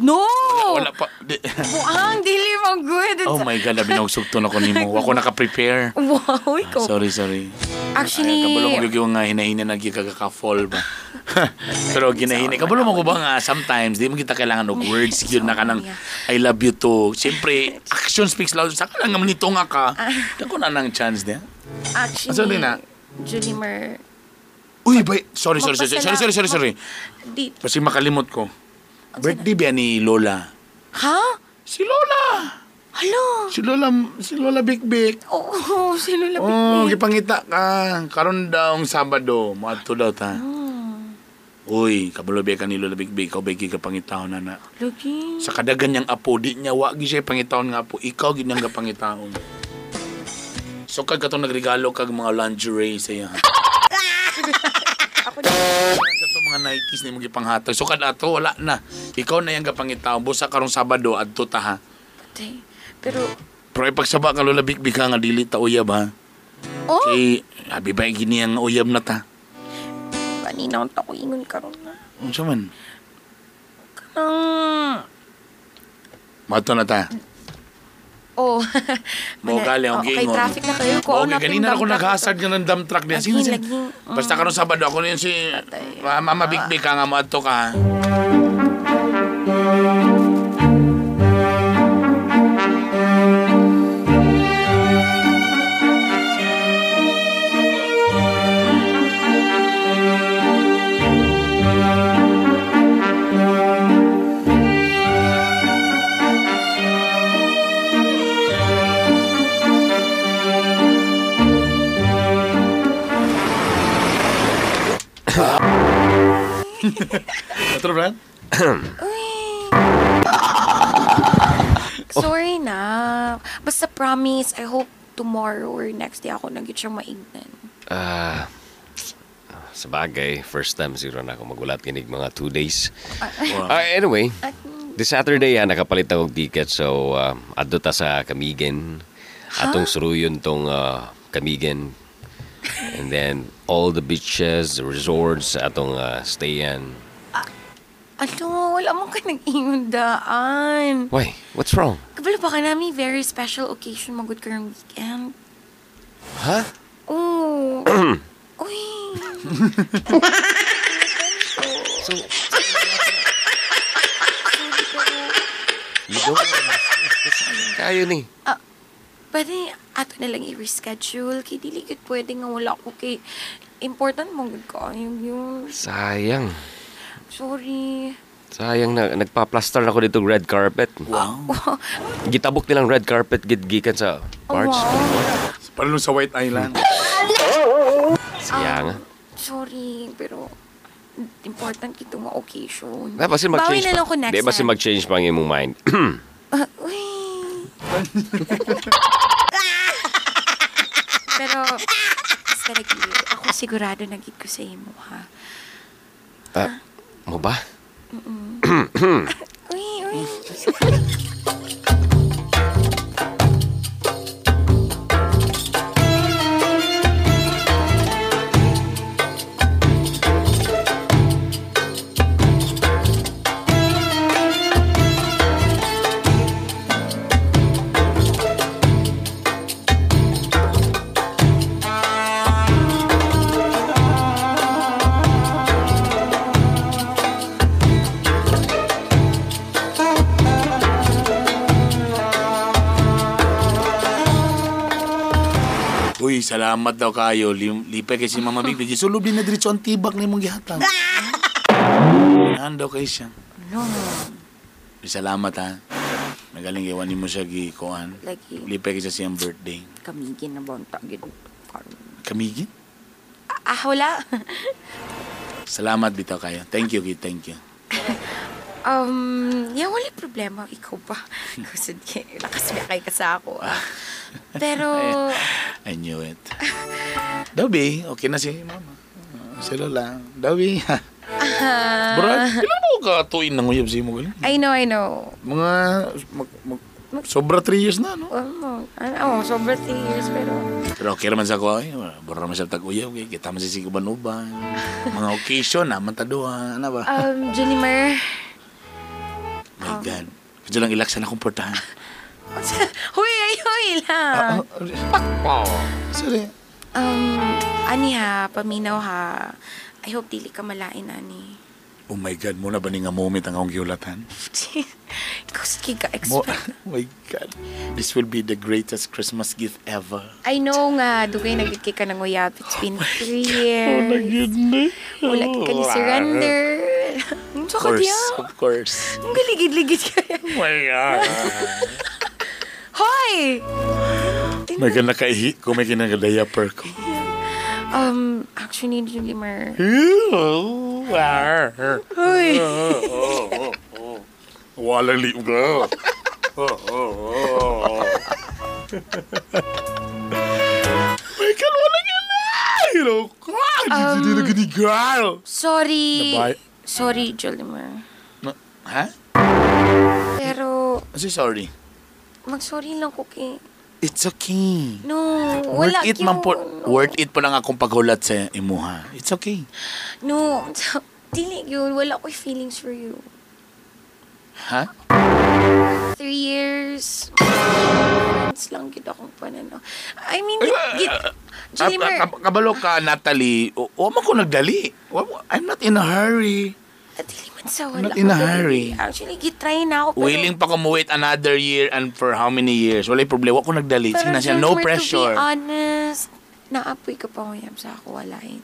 No! Wala pa. Di, Buang, dili mo good. oh my God, labi na sugto na ko nimo. Ako naka-prepare. Wow, ikaw. Sorry, sorry. Actually, Kabalo mo yung nga hinahina na gikagaka-fall ba. Pero ginahina. Kabalo mo ko ba nga sometimes, di mo kita kailangan og words yun na ka ng I love you too. Siyempre, action speaks loud. Saka lang naman ito nga ka. Dako na ng chance niya. actually, na? Julie Mer, Uy, bay. Sorry, sorry, sorry, sorry, sorry, sorry, sorry. di, Kasi makalimot ko. Birthday ba ni Lola? ha? Si Lola! Hello? Si Lola, si Lola Big Big. Oo, oh, sino lapit Oh, ni? gipangita ka. Karon daw ang Sabado, maadto daw ta. Uy, kabalo ba ka ni Lola Big Big, ikaw ba gipangitaon na na. Lagi. Sa kadagan niyang apo, di niya wa gi siya pangitaon nga apo, ikaw gid niyang gapangitaon. So kag katong nagregalo kag mga lingerie sa iya. Ako din. sa to mga 90s ni mo gipanghatag. So kad ato wala na. Ikaw na yang gapangitaon busa karong Sabado adto ta ha. Tay. Pero, Pero ay pagsaba ka Lola ka nga dili ta uyab ha. oh, Kay abi ba gini ang uyab na ta. kanina ang tako ingon karon na. Unsa man? Kanang, Mato na ta. Oh. Mo gali ang Okay, gingon. traffic na kayo. Kung Okay, ping ako naghasad nga ng dump truck niya. Sino, Lagi, sino? lagi. Mm. Basta karon Sabado ako na yun si Mama Big Big ka nga mo adto ka. Otro Brad? Sorry na. Basta promise, I hope tomorrow or next day ako nagit siyang maignan. Ah, sa bagay, first time siguro na ako magulat kinig mga two days. Ah, anyway, this Saturday ah, nakapalit akong ticket so uh, adto ta sa Kamigen. Atong suruyon tong ah, Kamigen. And then all the beaches, the resorts atong uh, stayan. Ano, wala mo ka nag-ingon daan. Why? What's wrong? Kabalo pa ka namin, very special occasion magod ka ng weekend. Huh? Oh. Uy. So, you don't Kayo ni. Pwede ato na lang i-reschedule. Kay dili gud pwede nga wala ko kay important mo gud ka. Yung, yung, Sayang. sorry. Sayang na nagpa-plaster na ako dito red carpet. Wow. Gitabok nilang red carpet gid gikan sa March. Palalo sa White Island. Sayang. Sorry, pero important kito nga occasion. Mag-change. Bawi na lang ko next Di basin time. mag-change pa ang imong mind. Ah, uy. Pero, basta lagi, ako sigurado na gid ko sa imo, ha? Ah, mo ba? Uy, salamat daw kayo. Lipay kay si Mama Big. Sulob din na diretso ang tibak na imong gihatag. Naan daw kay siya. No, Salamat ha. Nagaling iwan mo siya gikuan. lagi. Lipay kay sa siyang birthday. Kamigin na bonta, gid. Kamigin? Ah, wala. Salamat bitaw kayo. Thank you, kid. Thank you. Um, yeah, wala problema. Ikaw pa. Kasi lakas kay ka sa ako. ah. Pero, I knew it. Dabi, okay na si mama. Uh, Sila lang. Dabi. Brad, ilan mo ka tuin nang uyab si mo? I know, I know. Mga, mag, mag, sobra 3 years na, no? Um, ano, oh, sobra three years, pero... Pero okay naman sa ko, ay, bura naman siya tag-uyab, kay kita man si Siguban-uban. Mga occasion, naman taduhan, ano ba? Um, Jennifer, My God. Medyo lang ilaksan akong portahan. huy, ay, huy lang. Sorry. Um, ani ha, paminaw ha. I hope dili ka malain, ani. Oh my God, muna ba ni nga moment ang akong giulatan? Ikaw sige ka Mo, expect. oh my God. This will be the greatest Christmas gift ever. I know nga, dugay nagkiki ka ng uyab. It's been three years. na. Wala ka ni surrender. Ang Of sakit course, yan. of course. Ang galigid-ligid ka yan. Oh my God. Hoy! May ka nakaihi ko, may kinagadiaper ko. Um, actually, Julimar. Hoy! Wala li ko. May ka wala ka na. You know, Um, hindi na gani girl. Sorry. Nabay- Sorry, Julimar. Ha? Pero, Kasi sorry. Mag-sorry lang ko kay... It's okay. No, Worth wala it man po. Worth it po lang akong paghulat sa imuha. It's okay. No, dili yun. Wala ko'y feelings for you. Ha? Three years. Friends lang gid akong panano. I mean, Kab- Julimar, kab- kabalo ka, Natalie. O, o man ko nagdali. I'm not in a hurry. Dili man sa wala Not in a hurry. Actually, gitry na ako. Pero, Willing pa ko wait another year and for how many years? Walay problema. Wa ko nagdali. pero Sige na siya. No pressure. To be honest, naapoy ka pa nguyam sa ako walain.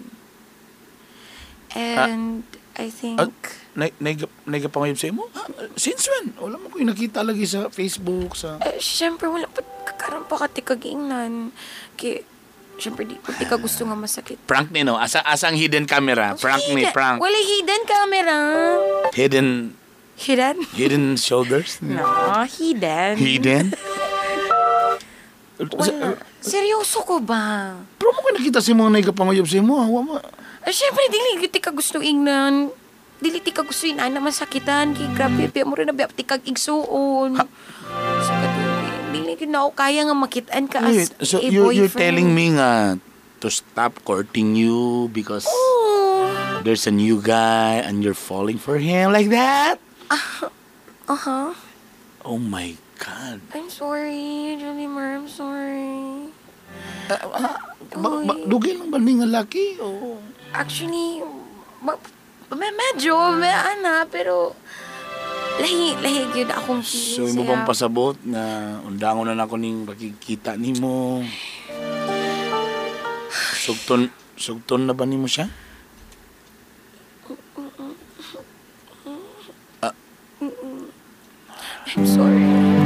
And, I think, Ah, na, naiga, naiga pa ngayon sa imo? Ah, since when? Wala mo ko yung nakita lagi sa Facebook, sa... eh, syempre, wala pa, kakaroon pa ka tikagingnan. Kaya, syempre, di pa ka gusto nga masakit. Prank ni, no? Asa, asang hidden camera. Prank ni, prank. Wala hidden camera. Hidden, Hidden? hidden shoulders? No, hidden. Hidden? Wala. Seryoso ko ba? Pero mo ko nakita si mga naiga pa ngayon sa imo. ha? Wa mo. Eh, syempre, dili ti ka gusto ingnan. Dili ti ka gusto ina na masakitan. Kaya grabe, piya mo rin na biya ti kag igsuon. Dili ko na kaya nga makitaan ka Wait, as so a you're, you're boyfriend. telling me nga to stop courting you because Oh, there's a new guy and you're falling for him like that? uh-huh. Oh my God. I'm sorry, Julie Mer, I'm sorry. Ba, ba, dugay lang ba ni nga laki? Oh. Actually, ma- ma- medyo, may ana, pero lahi, lahi yun akong feelings. So, imo bang pasabot na undangon na nako ning pakikita nimo? Sugton, sugton na ba nimo siya? I'm sorry.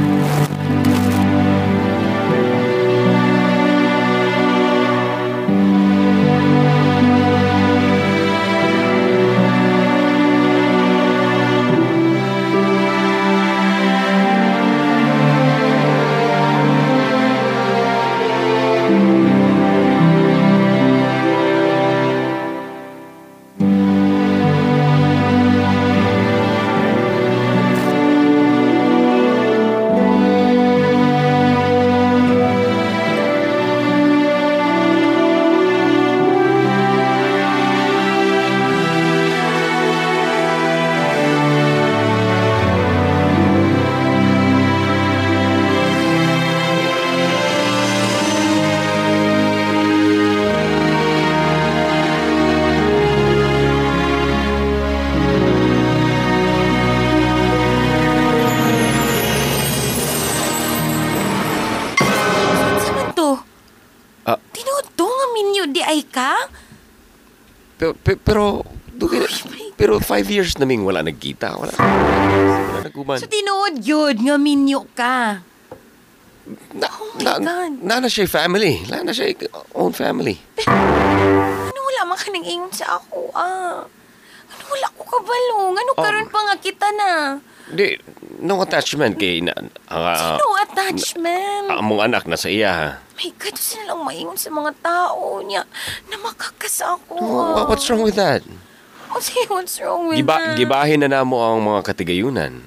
Years naming wala nagkita. Wala, wala naguman. So tinuod yun nga minyo ka. Na, Oh my na, God. na, na siya family. Na na siya own family. Ano wala man ka nang ingon sa ako ah? Ano wala ko kabalong. Ano Oh. karon pa nga kita na? Di, no attachment kay na, ang, ah, No attachment. ang among anak na sa iya ha. May kato sila lang maingon sa mga tao niya na makakasa ako. Wha- What's wrong with that? What's, what's wrong with Giba, that? gibahin na namo ang mga katigayunan.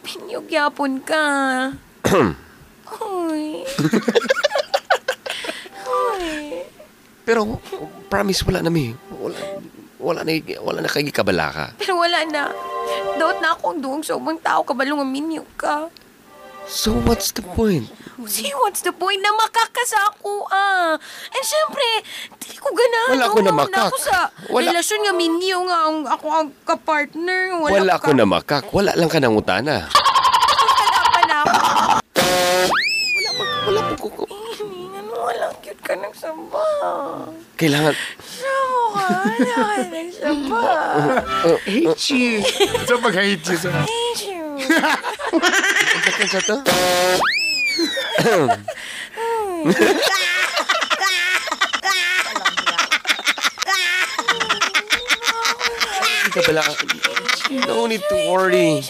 Pinyog yapon ka. Uy. Uy. Pero promise wala na mi. Wala wala na wala na kay kabala ka. Pero wala na. Daot na akong duong sa ubang tao kabalong ang minyog ka. So what's the point? See, what's the point na makakasa ako, ah? And syempre, di ko ganahan. Wala ko na makak. ako sa Wala- relasyon nga minyo nga ang, ako ang kapartner. Wala, Wala ka. ko na makak. Wala lang ka nang utana. pa na ako. Wala mag, wala po ko. Ano, wala cute ka nagsamba. Kailangan Sama ka, wala ka nagsamba. Hate you. Sa pag-hate you. Hate you. Ano sa to? Kabala ka. No need to worry.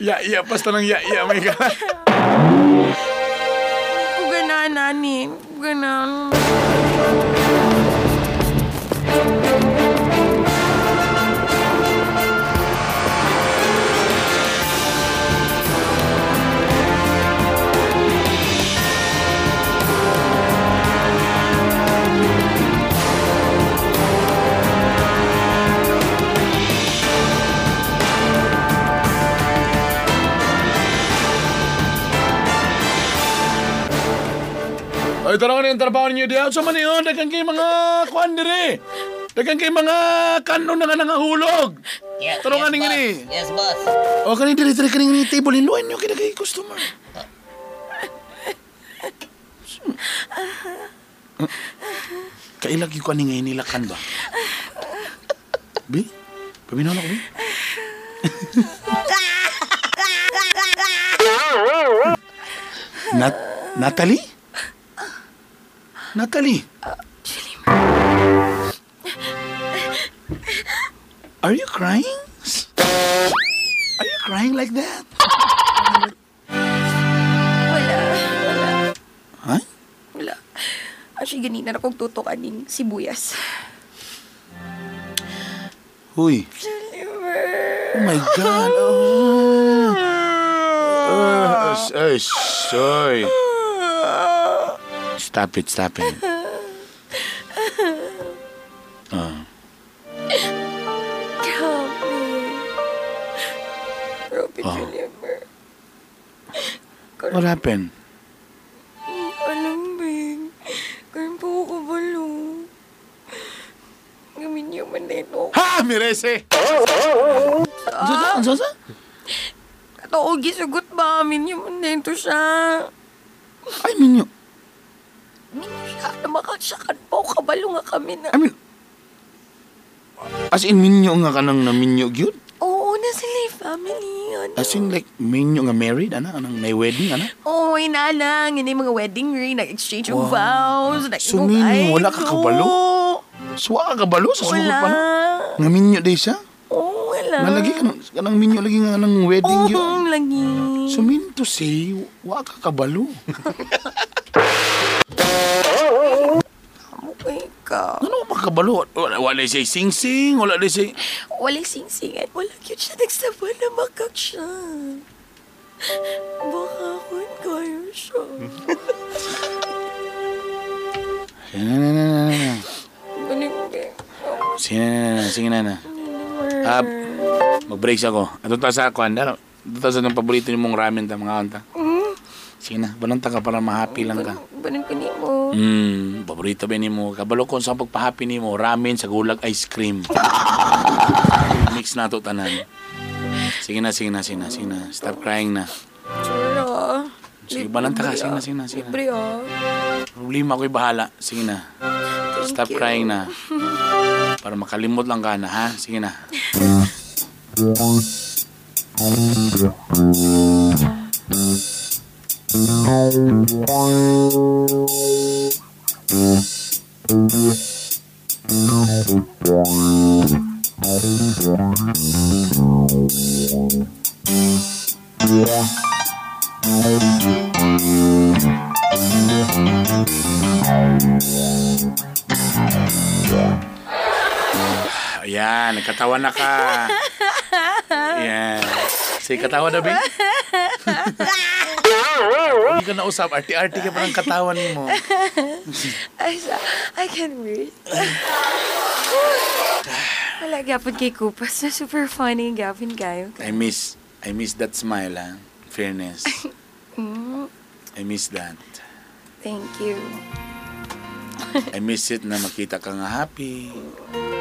Ya, ya, basta ng ya, ya, may ka. Ko ganahan, nani. Ko ganahan. Ay, tara ka yung trabaho ninyo diya. Sa man yun, dagang kay mga kwan dire. Dagang kay mga kanon na nga nangahulog. Yes, Tara yes, nga boss. ini. Yes, boss. O, kanin dire, dire, kanin ni table. Hinluan nyo kina kay customer. Kailag yung kanin ngayon nilakan ba? Bi? Paminaw na ko, Bi? Nat Natalie? Natalie? Are you crying? Are you crying like that? Wala, wala, Ha? wala. Actually, ganina na kong tutukan ng sibuyas. Huy. Oh my God. Oh. Uh, uh, soy. Stop it, stop it. Uh, Robin Oh. Juliamer. what happened? Alam, Bing. Karon po ako kabalo. Gamin niyo man nito. Ha! Mirese! Ah! Ano sa? Katao, gisugot ba? Amin niyo man nito siya. Ay, minyo. Minyo siya. Namakasyakan po. Kabalo nga kami na. I mean, as in minyo nga kanang na minyo gyud? Oo, na sila yung family. Ano? As in like minyo nga married, ana? Anang may wedding, ana? Oo, inalang. Yun yung mga wedding ring. Nag-exchange of Wow. vows. Nag- So, minyo, wala ka kabalo? So, wa ka kabalo sa sugod Wala. pa na? Nga minyo day siya? Oo, wala. Nga lagi ka nang- kanang minyo lagi nga nang wedding gyud. Oo, lagi. So mean to say, wa ka kabalo. Okay ka. Ano kabalo? Wala, wala siya sing-sing, wala di siya... Walang singsingan. Wala cute siya. Nagsaba na makak siya. Baka ako kaya siya. Sige na, na, na, na, na. Sige na, na, na, sige na, na. Ah, mag-break siya ko. Ato ta sa kwan, daro. Ato ta sa nang paborito ni mong ramen ta, mga kanta. Mm, Sige na, bananta ka para ma-happy lang ka. banin ko ni mo. Hmm, paborito ba ni mo? Kabalo ko sa pagpa-happy ni mo, ramen sa gulag ice cream. Mix na to tanan. Sige na, sige na, sige na, sige na. Stop crying na. Sura. Sige, balanta ka. Sige na, sige na, sige na. Libre ah. Problema ko'y bahala. Sige na. Stop you. crying na. Para makalimot lang ka na, ha? Sige na. Ayan, nagkatawa na ka. Ayan. Sige, katawa na, babe. Hindi ka nausap. Arti-arti ka pa ng katawan mo. I, I can't breathe. Wala, gapon kay Kupas na super funny, gapon kayo. I miss, I miss that smile, ha? Fairness. I miss that. Thank you. I miss it na makita ka nga happy.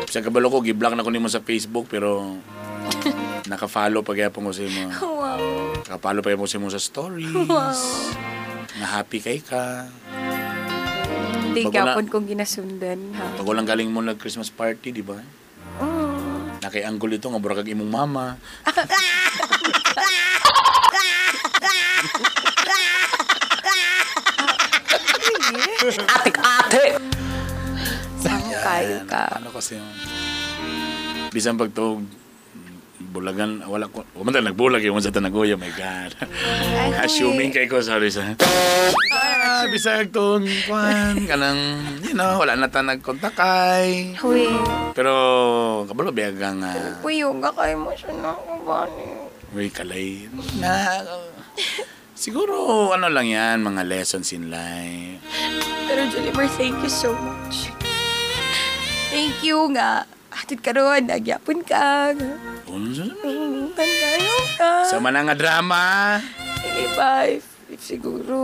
Sa kabalo ko, giblock na ko nimo sa Facebook, pero naka-follow pa kaya po ko sa imo. Wow. Naka-follow pa kaya po sa stories. Wow. Na happy kay ka. Hindi na- gapon kong ginasundan, ha? Pag walang galing mo nag-Christmas party, di ba? Mm. Nakay-anggol ito, nga burakag imong mama. Atik-atik! Saan kayo ka? Ano kasi yung... Bisan pag to, bulagan, wala ko, umanta nagbulag yung sa tanagoy, oh my God. Assuming kay ko, sorry sa... Ah, bisag to, kwan, kanang, you know, wala na ta nagkontakay. Huy. Pero, kabalo, biyagang, uh, Huy, yung ka kayo mo siya na ako ba uy, kalay, na, siguro, ano lang yan, mga lessons in life. Pero Julimar, thank you so much. Thank you nga. Atid ka ron, nagyapon ka. Tan kayo ka. Sa man nga drama, Sige ba, if, if siguro,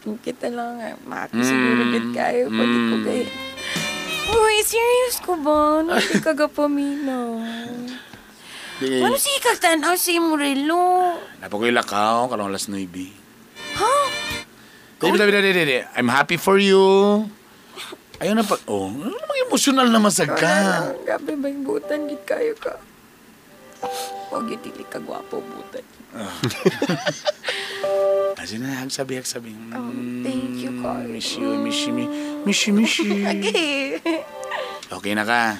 kung kita lang, eh, maki siguro Mm. gid kayo, pati ko Mm. kayo. Uy, serious ko ba? No, di ka gapamino. Ano si kagtanaw si Murilo? napakoy lakaw, kalong alas 9. Ha? Dili, dili, dili, dili. I'm happy for you. Ayaw na pag... Oh, ano namang naman sa Wala ka? lang, gabi ba yung butan, gid kayo ka. Huwag yung dili ka gwapo butan. Kasi na, hagsabi, hagsabi. Mm, thank you, Carl. Miss you, miss you, miss you, miss you. Okay. Okay na ka.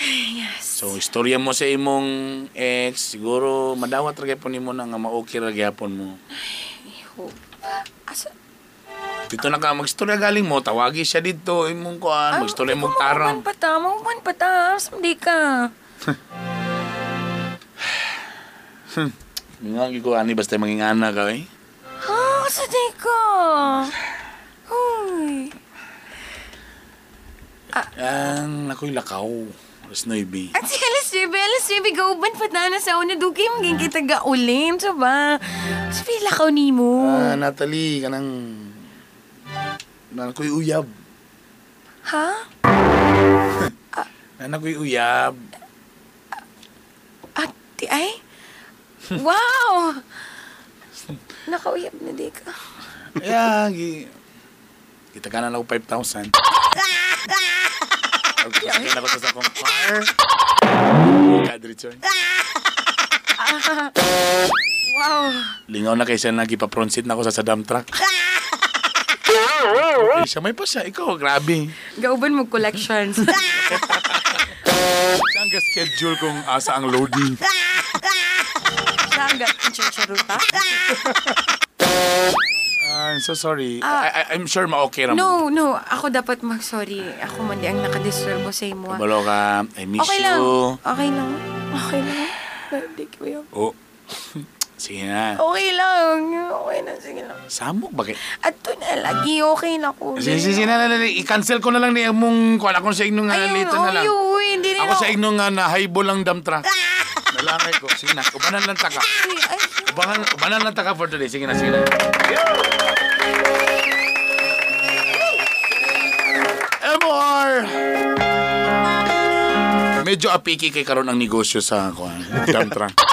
Yes. So, istorya mo sa imong ex, siguro madawat ra gyapon nimo na nga ma-okay ra gyapon mo. I hope. Asa? Dito na ka magstorya galing mo, tawagi siya dito, imong kuan, magstorya mo tarang. Mauban pata, mauban pata. Hindi ka. Nga ko ani basta mangingana ka eh. Ha? Sa di ka? Uy. Ang nakoy lakaw. Alas 9. At si Alas Baby, Alas Baby, gauban pata na sa una. Dugi maging kita gaulim, sa ba? Sa pila ka ni mo. Ah, Natalie, kanang na nakoy uyab. Ha? Na nakoy uyab. Ati ay? Wow! Nakauyab na di ka. Yeah, gi kita ka na lang 5,000. Pagkakita na ko sa akong car. Kadritson. Wow. Lingaw na kay siya nagipapronsit na ako sa sa dump truck. Eh, siya may pa siya. Ikaw, grabe. Gauban mo collections. Siya ang schedule kung asa ang loading. Siya ang chicharuta? I'm so sorry. Ah. I, I, I'm sure ma-okay ra mo. No, no. Ako dapat mag-sorry. Ako man di ang nakadisturbo sa imo. ah. Kabalo ka. I miss Okay you. lang. Okay lang. Okay lang. Hindi ko yun. Oh. Sige na. Okay lang. Okay na. Sige lang. Samok, bakit? At to na lagi. Okay na ko. Sige, sige, sige na, na, na, I-cancel ko na lang ni mong kuan ako sa inyong nga Ayun, lito na lang. Uy, hindi rin Ako sa inyong nga na highball lang dump truck. Nalangay ko. Sige na, ubanan lang taka. Ubanan, ubanan lang taka for today. Sige na, sige na. MR! Medyo apiki kay karon ang negosyo sa. Mahal ang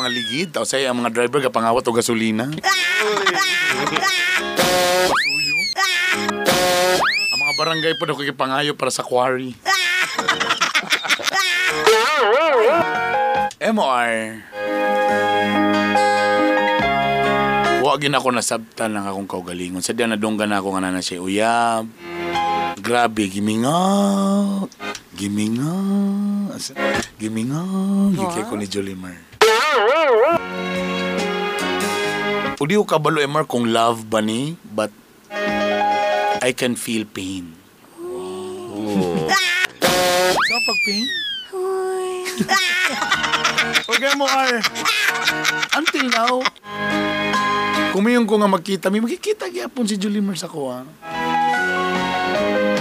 mga ligid. Tapos ay ang mga driver kapangawat o gasolina. Pasuyo. Ang mga barangay po na kipangayo para sa quarry. MR. Wa gin ako nasabtan lang akong kaugalingon. Sadya nadunggan ako nga na siya uyab. Grabe, gimingaw. Gimingaw. Gimingaw. Gikay ko ni Jolimar. Udi ko kabalo, Emar, kung love ba ni, but I can feel pain. So, pag pain? Huwag mo, R. Until now, kumiyong ko nga magkita, may makikita gyapon si Julie Mers ako, ha?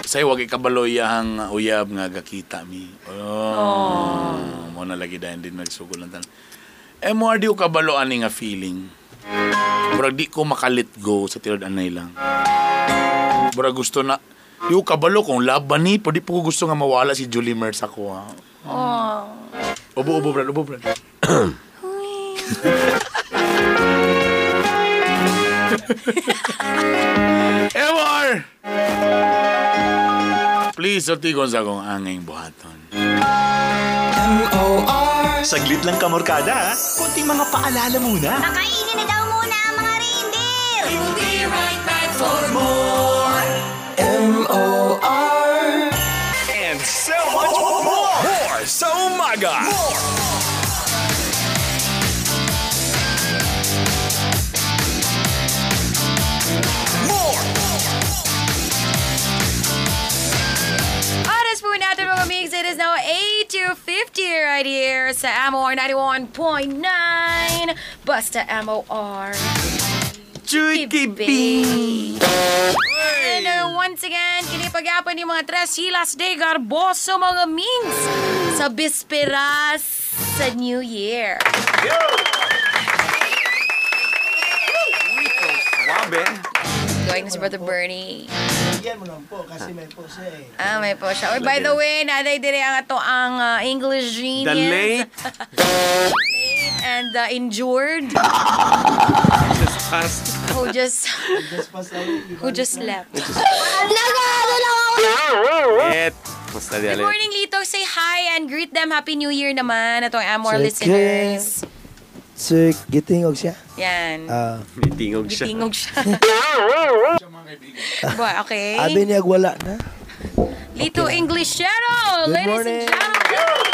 Say, wag ikabalo iyahang uyab nga gakita mi. Oh. Mo na lagi dahil din nagsugol lang tan. Eh, mo di ko kabalo ani nga feeling. Murag di ko makalit go sa tilod anay lang. Murag gusto na, ko kabalo kung love ba ni, pwede po ko gusto nga mawala si Julie Mers ako, ha? Oh. Ubo, ubo, brad, ubo, brad. Emor! Please, sortigon sa akong anging buhaton. Saglit lang kamorkada ha. Kunting mga paalala muna. Pakainin na daw right back for more. M O R. And so much more. More sa umaga. More. More. Oras po natin mga mix. It is now 8 to 50 right here sa MOR 91.9. Basta MOR. Kibi. And uh, once again, kinipagyapan ni mga tres hilas de garboso mga mings sa bisperas sa New Year. Wabe. Going na si Brother Bernie. Bigyan mo lang po kasi may po siya eh. Ah, may po siya. Uy, by the way, naday dire ang ato ang uh, English genius. The late. Late and uh, injured. Fast. who just Just pass away. who just left. Nagano lang ako. It. Good morning, Lito. Say hi and greet them. Happy New Year naman. Itong Amor Sige. listeners. Sir, gitingog siya. Yan. Ah, Tingog siya. Gitingog siya. Ba, okay. abi niya wala na. Lito English Channel. Good Ladies morning. and gentlemen.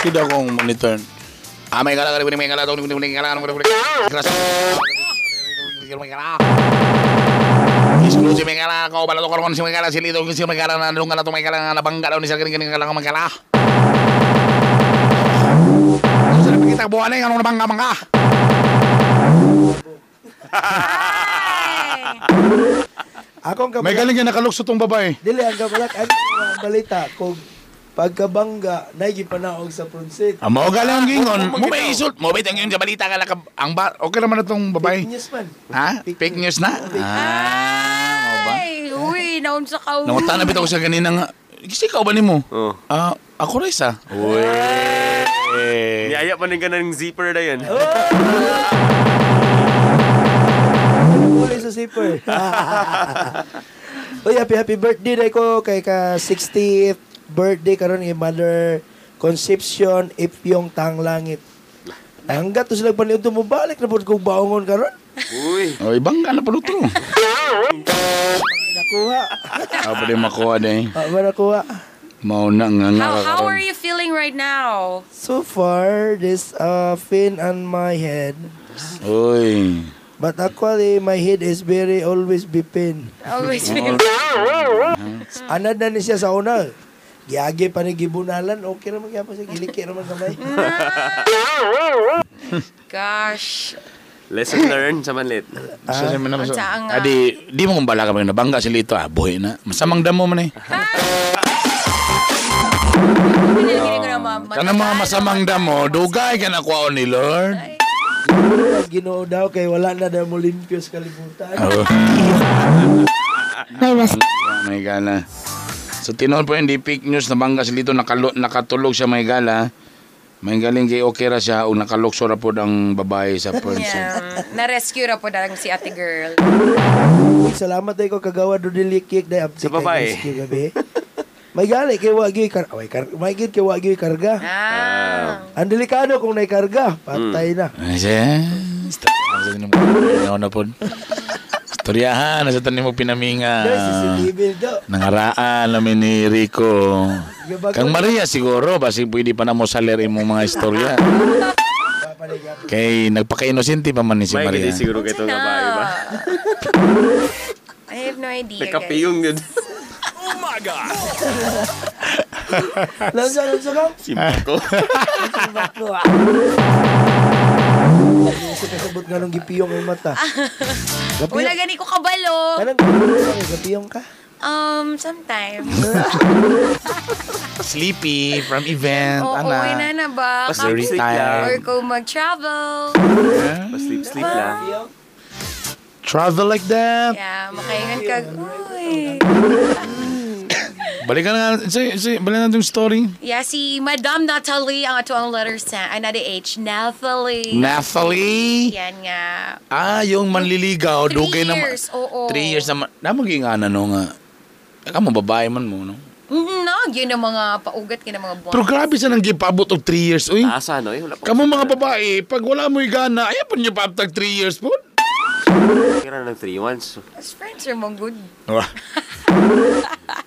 Sida kong monitor. Ah, may kala, may kala, may kala, may kala, may kala, may kala, Gracias. May kala. Exclusive may kala, ko bala to karon si may kala, si Lito, si may kala, na lunga na to may kala, na bangga daw ni sa kini kala, may kala. Kita buwan ay ano na bangga bangga. Akong May kabalak. galing yan nakalukso tong babae. Dili ang kabalak ang ang balita kung pagkabangga naigi panaog sa pronsit. Ang mga galing ang gingon, mo may isult, mo may tingin sa balita ka lakab, ang ba, okay naman na tong babae. Fake news man. Ha? Fake news na? Ah, mo ba? Ay, uy, naun sa ka. Nangunta na bitaw ko sa ganina nga. Kasi ikaw ba ni mo? Oh. Ah, ako rin sa. Uy. Niyaya pa rin ka ng zipper na yan. Uli sa zipper. Uy, happy happy birthday day ko kay ka 60th birthday karon ni Mother Conception Ipyong Tanglangit. Hanggat to sila paniud mo balik na pud kog baongon karon. Uy. O, ibang ka na pa lutro. Nakuha. Pa rin makuha din. Ah, ba nakuha. Mao na nga nga How, how are you feeling right now? So far, this uh, fin on my head. Uy. But actually, my head is very always be pain. Always Anad na ni siya sa una. Giagi pa ni gibunalan. Okay naman kaya pa siya. Giliki naman kamay. Gosh. Lesson learned sa manlit. Sa sa sa. ang, ah, Adi, di mo kung bala ka ba nabangga si Lito. Ah, buhay na. Masamang damo man eh. Pinilginin ko na mga masamang damo, dugay ka na kuha ni Lord. Ginoo daw kay wala na daw mo limpyo sa kalibutan. Oh. May gala. So tinuod po yung di fake news na bangga si Lito nakalo, nakatulog siya may gala. May galing kay okay ra siya o nakalukso ra po ang babae sa person. Yeah. Na-rescue ra po dalang si ate girl. Salamat ay ko kagawa do dili cake day Sa babae. gabi. May gali kay wagi kar Ay, kar may gid kay wagi karga. Ah. Ang delikado kung nay karga, patay na. Ay, siya. Istoryahan sa tinong Ngayon na po. Istoryahan na sa tanim mo pinaminga. Nangaraan namin ni Rico. Kang Maria siguro, basi pwede pa na mo saler imong mga istorya. Kay nagpaka-inosente pa man ni si May Maria. gidi siguro kay itong babae ba? I have no idea, guys. Nakapiyong yun. Umaga! Lansa, lansa ka. Simpako. Baklo ah. Sa kasabot nga nung gipiyong ang mata. Wala gani ko kabalo. Anong gapiyong ka? Um, sometimes. Sleepy from event, Oo, ana. uwi na na ba? Basta retire. Or kung mag-travel. Sleep-sleep lang. Travel like that. Yeah, makaingan ka. Uy. Balikan na nga, si, si, balikan na yung story. Yeah, si Madam Natalie ang ato ang letters sa, ay nada H, Nathalie. Nathalie. Yan nga. Ah, yung manliligaw, Three dugay naman. years, oo. Three years naman. Na maging ano no nga. Kamu babae man mo, no? Mm, no, yun ang mga paugat ka ng mga buwan. Pero grabe sa nang gipabot og three years, uy. Asa, no? Eh, wala pa. Kamu mga babae, pag wala mo'y gana, ayaw pa niyo paptag three years po. Kira ng three months. As friends are mong good. Wah.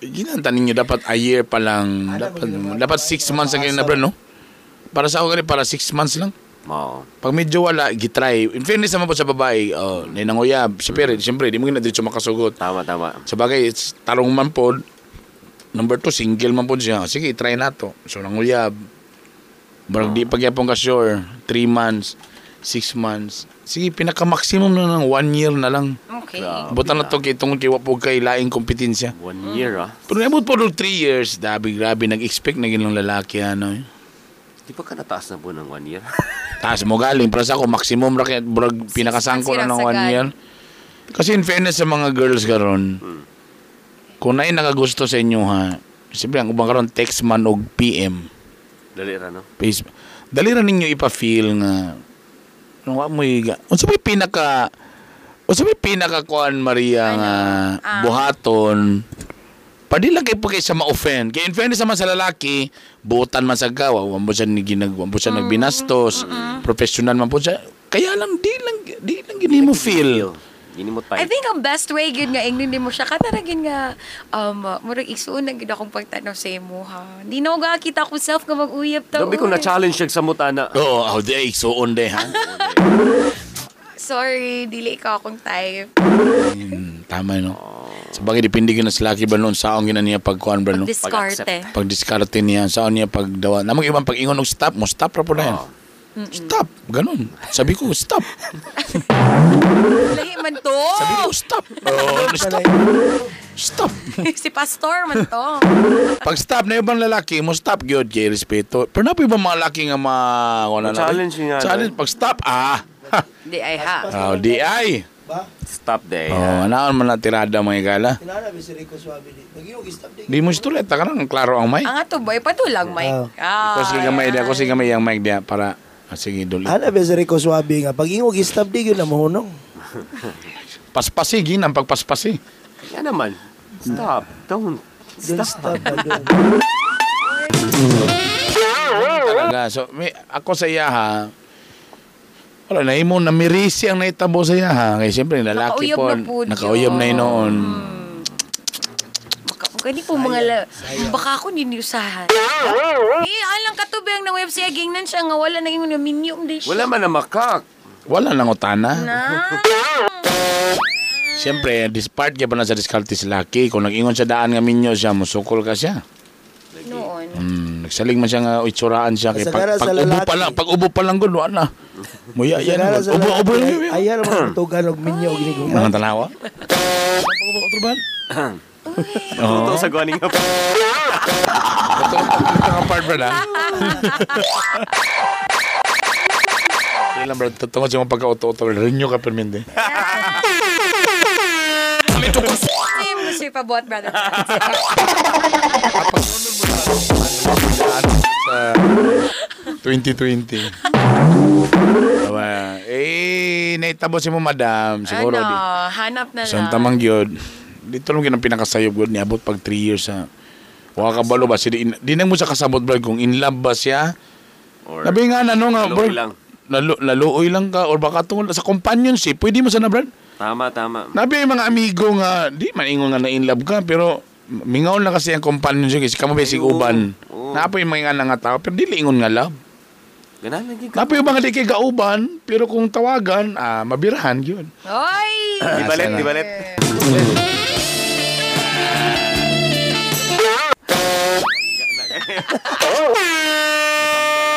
Ginanta ninyo dapat a year pa lang. Dapat, dapat six months ang ganyan na bro, no? Para sa ako para six months lang. Oo. Pag medyo wala, gitry. In fairness naman po sa babae, oh, nananguyab. Siyempre, siyempre, di mo na dito makasugot. Tama, tama. Sa bagay, it's tarong man po. Number two, single man po siya. Sige, try na to. So, nanguyab. Barang di pagyapong ka sure. Three months, six months. Sige, pinaka-maximum na ng one year na lang. Okay. Buta na to kay tungkol kay wapo kay laing kompetensya. One year, ah. Pero nabot po ng three years, dabi grabe, nag-expect na ginang lalaki ano. eh. Di ba ka nataas na po ng one year? Taas mo galing, para sa ako, maximum ra kaya brag pinakasangko na ng one year. Kasi in fairness sa mga girls karon, kung na nakagusto sa inyo ha, siyempre ang ubang karon text man og PM. Dali ra, no? Facebook. Dali ra ninyo ipa-feel nga ano wa mo iga. Unsa may pinaka unsa may pinaka kuan Maria nga Ah. buhaton kayo po kayo sa ma-offend. Kaya in fairness naman sa lalaki, buutan man sa gawa, wala mo siya, ginag, wala mo siya nagbinastos, professional man po siya. Kaya lang, di lang, di lang gini mo feel. Gini mo I think ang best way gid nga ingnon mo siya kataragin nga um murag isuon na gid akong pagtanaw sa imo ha. Di na ko kita ko self nga mag-uyab ta. Dobi ko uy. na-challenge siya sa mutana. Oo, oh, day, so on day, ha? Sorry, dili ka akong type. Hmm, tama, no? Sa bagay, depende ka na sa laki ba noon, saan gina niya pagkuhan ba, no? Diskarte. Pag diskarte niya, saan niya pagdawa. Namang ibang pag-ingon ng stop mo, stop ra po na yan. Stop, ganun. Sabi ko, stop. Lahi man to. Sabi ko, stop. Oh, stop. Stop. si pastor man to. Pag stop na ibang lalaki, mo stop gyud kay respeto. Pero na po ibang mga lalaki nga ma wala na. Challenge nga, Challenge pag stop ah. Di ay ha. Oh, di ay. Stop there. Oh, anaon man na tirada mga igala. Kinana ba si Rico Suave di? Nagiyog stop di. Di mo istuleta ka nang klaro ang mic. Ang ato boy patulang mic. Ah. Ako sige gamay dia, ako sige gamay ang mic dia para ah, sige duli. Ana ba si Rico Suave nga pag ingog stop di gyud na mahunong. Paspasi gin ang pagpaspasi. Yan naman. Stop. Don't. Don't stop. Talaga. So, may, ako sa iya ha, wala na imo na mirisi ang naitabo sa iya ha. Kaya siyempre lalaki po. na po Nakauyab na yun. inoon. Gani po mga la, baka ako niniusahan. Eh, alang katubang na web siya gingnan siya nga wala naging na minium din siya. Wala man na makak. Wala nang utana. Na. Siyempre, this part kaya pa na sa diskarte si Lucky. Kung nag-ingon sa daan nga minyo siya, musukol ka siya. Noon. Hmm, nagsaling man siya nga itsuraan siya. Kay pag, pag ubo pa lang, pag ubo pa lang gud wala. Muya yan. Ubo, ubo. lalaki, ay- Ayan naman tugan og minyo og giniguma. Mga tanawa. Ubo, ubo, ubo, Ito sa guaning nga pa. Ito ang part, brad, ha? Kaya lang, brad, tungkol sa mga pagka-auto-auto, rinyo ka perminde. Same gusto yung pabuhat, brother. sa 2020. Diba? Eh, naitabo si mo, madam. Siguro, ano, di. hanap na lang. Sa tamang gyud. Dito lang ginang pinakasayob gud niabot pag 3 years sa Wa ka balo ba si di, di na mo sa kasabot bro kung in love ba siya. Or Labi nga na no nga bro. Naluoy lang. Lalo, laluoy lang ka or baka tungkol sa companionship, pwede mo sana brad. Tama, tama. Nabi mga amigo nga, di man ingon nga na in love ka, pero mingaon lang kasi ang companionship kasi kamo basic uban. Oo. Napo yung mga nga nga tao, pero dili ingon nga love. Ganan lagi ka. Napo yung mga di kay gauban, pero kung tawagan, ah, mabirahan yun. Oy! Di balit,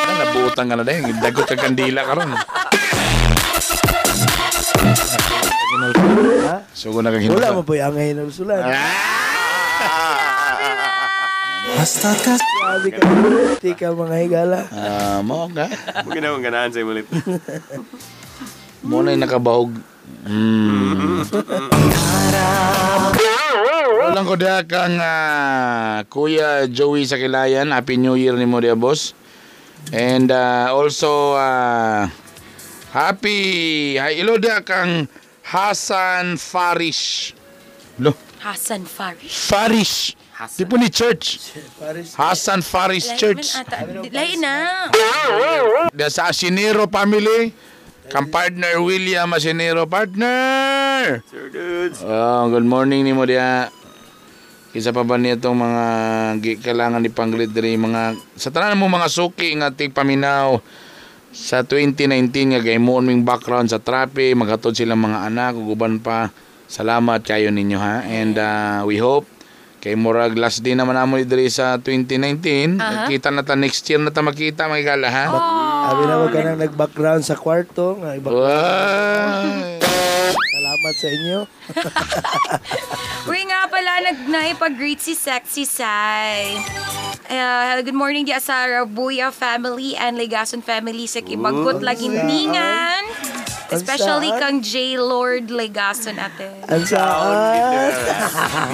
Ah, nabutan ka na dahil, dagot ka kandila ka ron. Ha? So kung naging Wala mo po yung angay na usulan. Basta ka Sabi ka, di ka mga higala. Ah, mo ka. Huwag na akong ganahan sa'yo ulit. Mo na yung nakabahog. Mm. Walang ko kang ah, Kuya Joey Sakilayan. Happy New Year ni mo diha, boss. And ah, also, ah, happy, hi, ilo diha kang Hasan Farish. Lo, Hassan Farish. Farish. Di po ni church. Paris. Hasan Farish Church. Lain na. Sa Asinero family. Kang partner William Asinero. Partner! Sir dudes. Oh, good morning ni mo diya. Isa pa ba niya itong mga kailangan ni Panglit diri mga sa tanan mo mga suki nga tig paminaw sa 2019 nga gaymoon ming background sa trape maghatod silang mga anak ug uban pa. Salamat kayo ninyo ha. And uh, we hope kay murag last day naman namo diri sa 2019. Aha. Kita na ta next year na ta makita mga gala ha. Sabi na mo ka nang nag-background sa kwarto. Wow. Salamat sa inyo. Uy nga pala, nag naipag-greet si Sexy Sai. Uh, good morning di sa Rabuya family and Legason family sa Kibagot Lagindingan. Especially kang J. Lord Legason ate. Ang saan?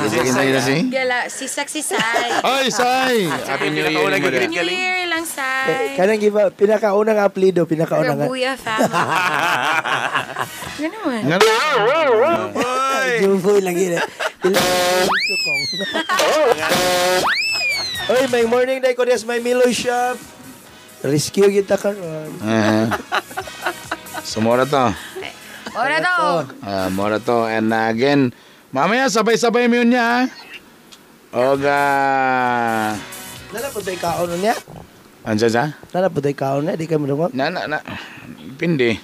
Sige na si. Gala, si Sexy Sai. Ay, Sai! Happy New Year diya. New Year lang, Eh, Sai. Kanang iba, pinakaunang aplido, pinakaunang Rabuya family. Ganun. Nga Juboy lagi na. Ilang sukong. Oy, may morning day ko des may Milo shop. Rescue kita karon. Uh, sumura to. Ora to. Ah, mura to. And uh, again, mamaya sabay-sabay mo yun niya. ha? Og, ah, Nala po tayo kaon niya. ansa sa? Nala po tayo kaon niya, di ka madungog. Na, na, na. Pindi.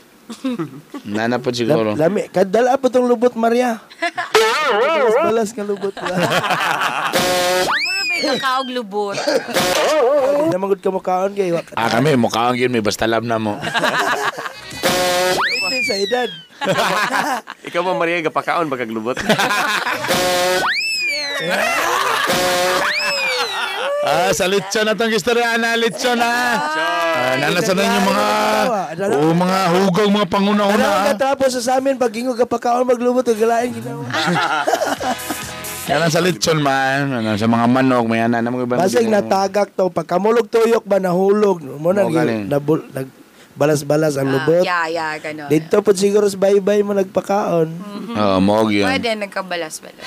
Nana po siguro. Lam- Lami, kadala po tong lubot Maria. Balas-balas nga lubot. Ba kakaog lubot? Hindi naman gud ka mo kaon kay wak. Ah, kami, mukhang yun, may basta lab na mo. Hindi sa edad. Ikaw ba, Maria, gapakaon ba kaglubot? ah, sa lechon na tong istorya na, lechon na. Ah, nanasan na yung mga, oh, mga hugang, mga Ano panguna-una. ka tapos sa amin pag ingo ka pa kaon maglubot ug galain ginawa. Yan ang sa lechon man, ano, sa mga manok, may ana na mga ibang. Basig natagak to pagkamulog tuyok ba nahulog mo na nabul nag balas-balas ang lubot. Yeah, yeah, ganun. Dito po siguro sa baybay mo nagpakaon. Oo, mog yun. Pwede, nagkabalas-balas.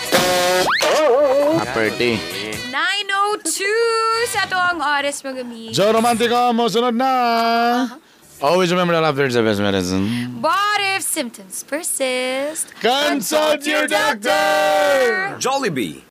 Aperti. 9.02 sa to ang oras mga mi. Joe Romantico, mo sunod na. Always remember that laughter is the best medicine. But if symptoms persist, Consult your doctor! Jollibee,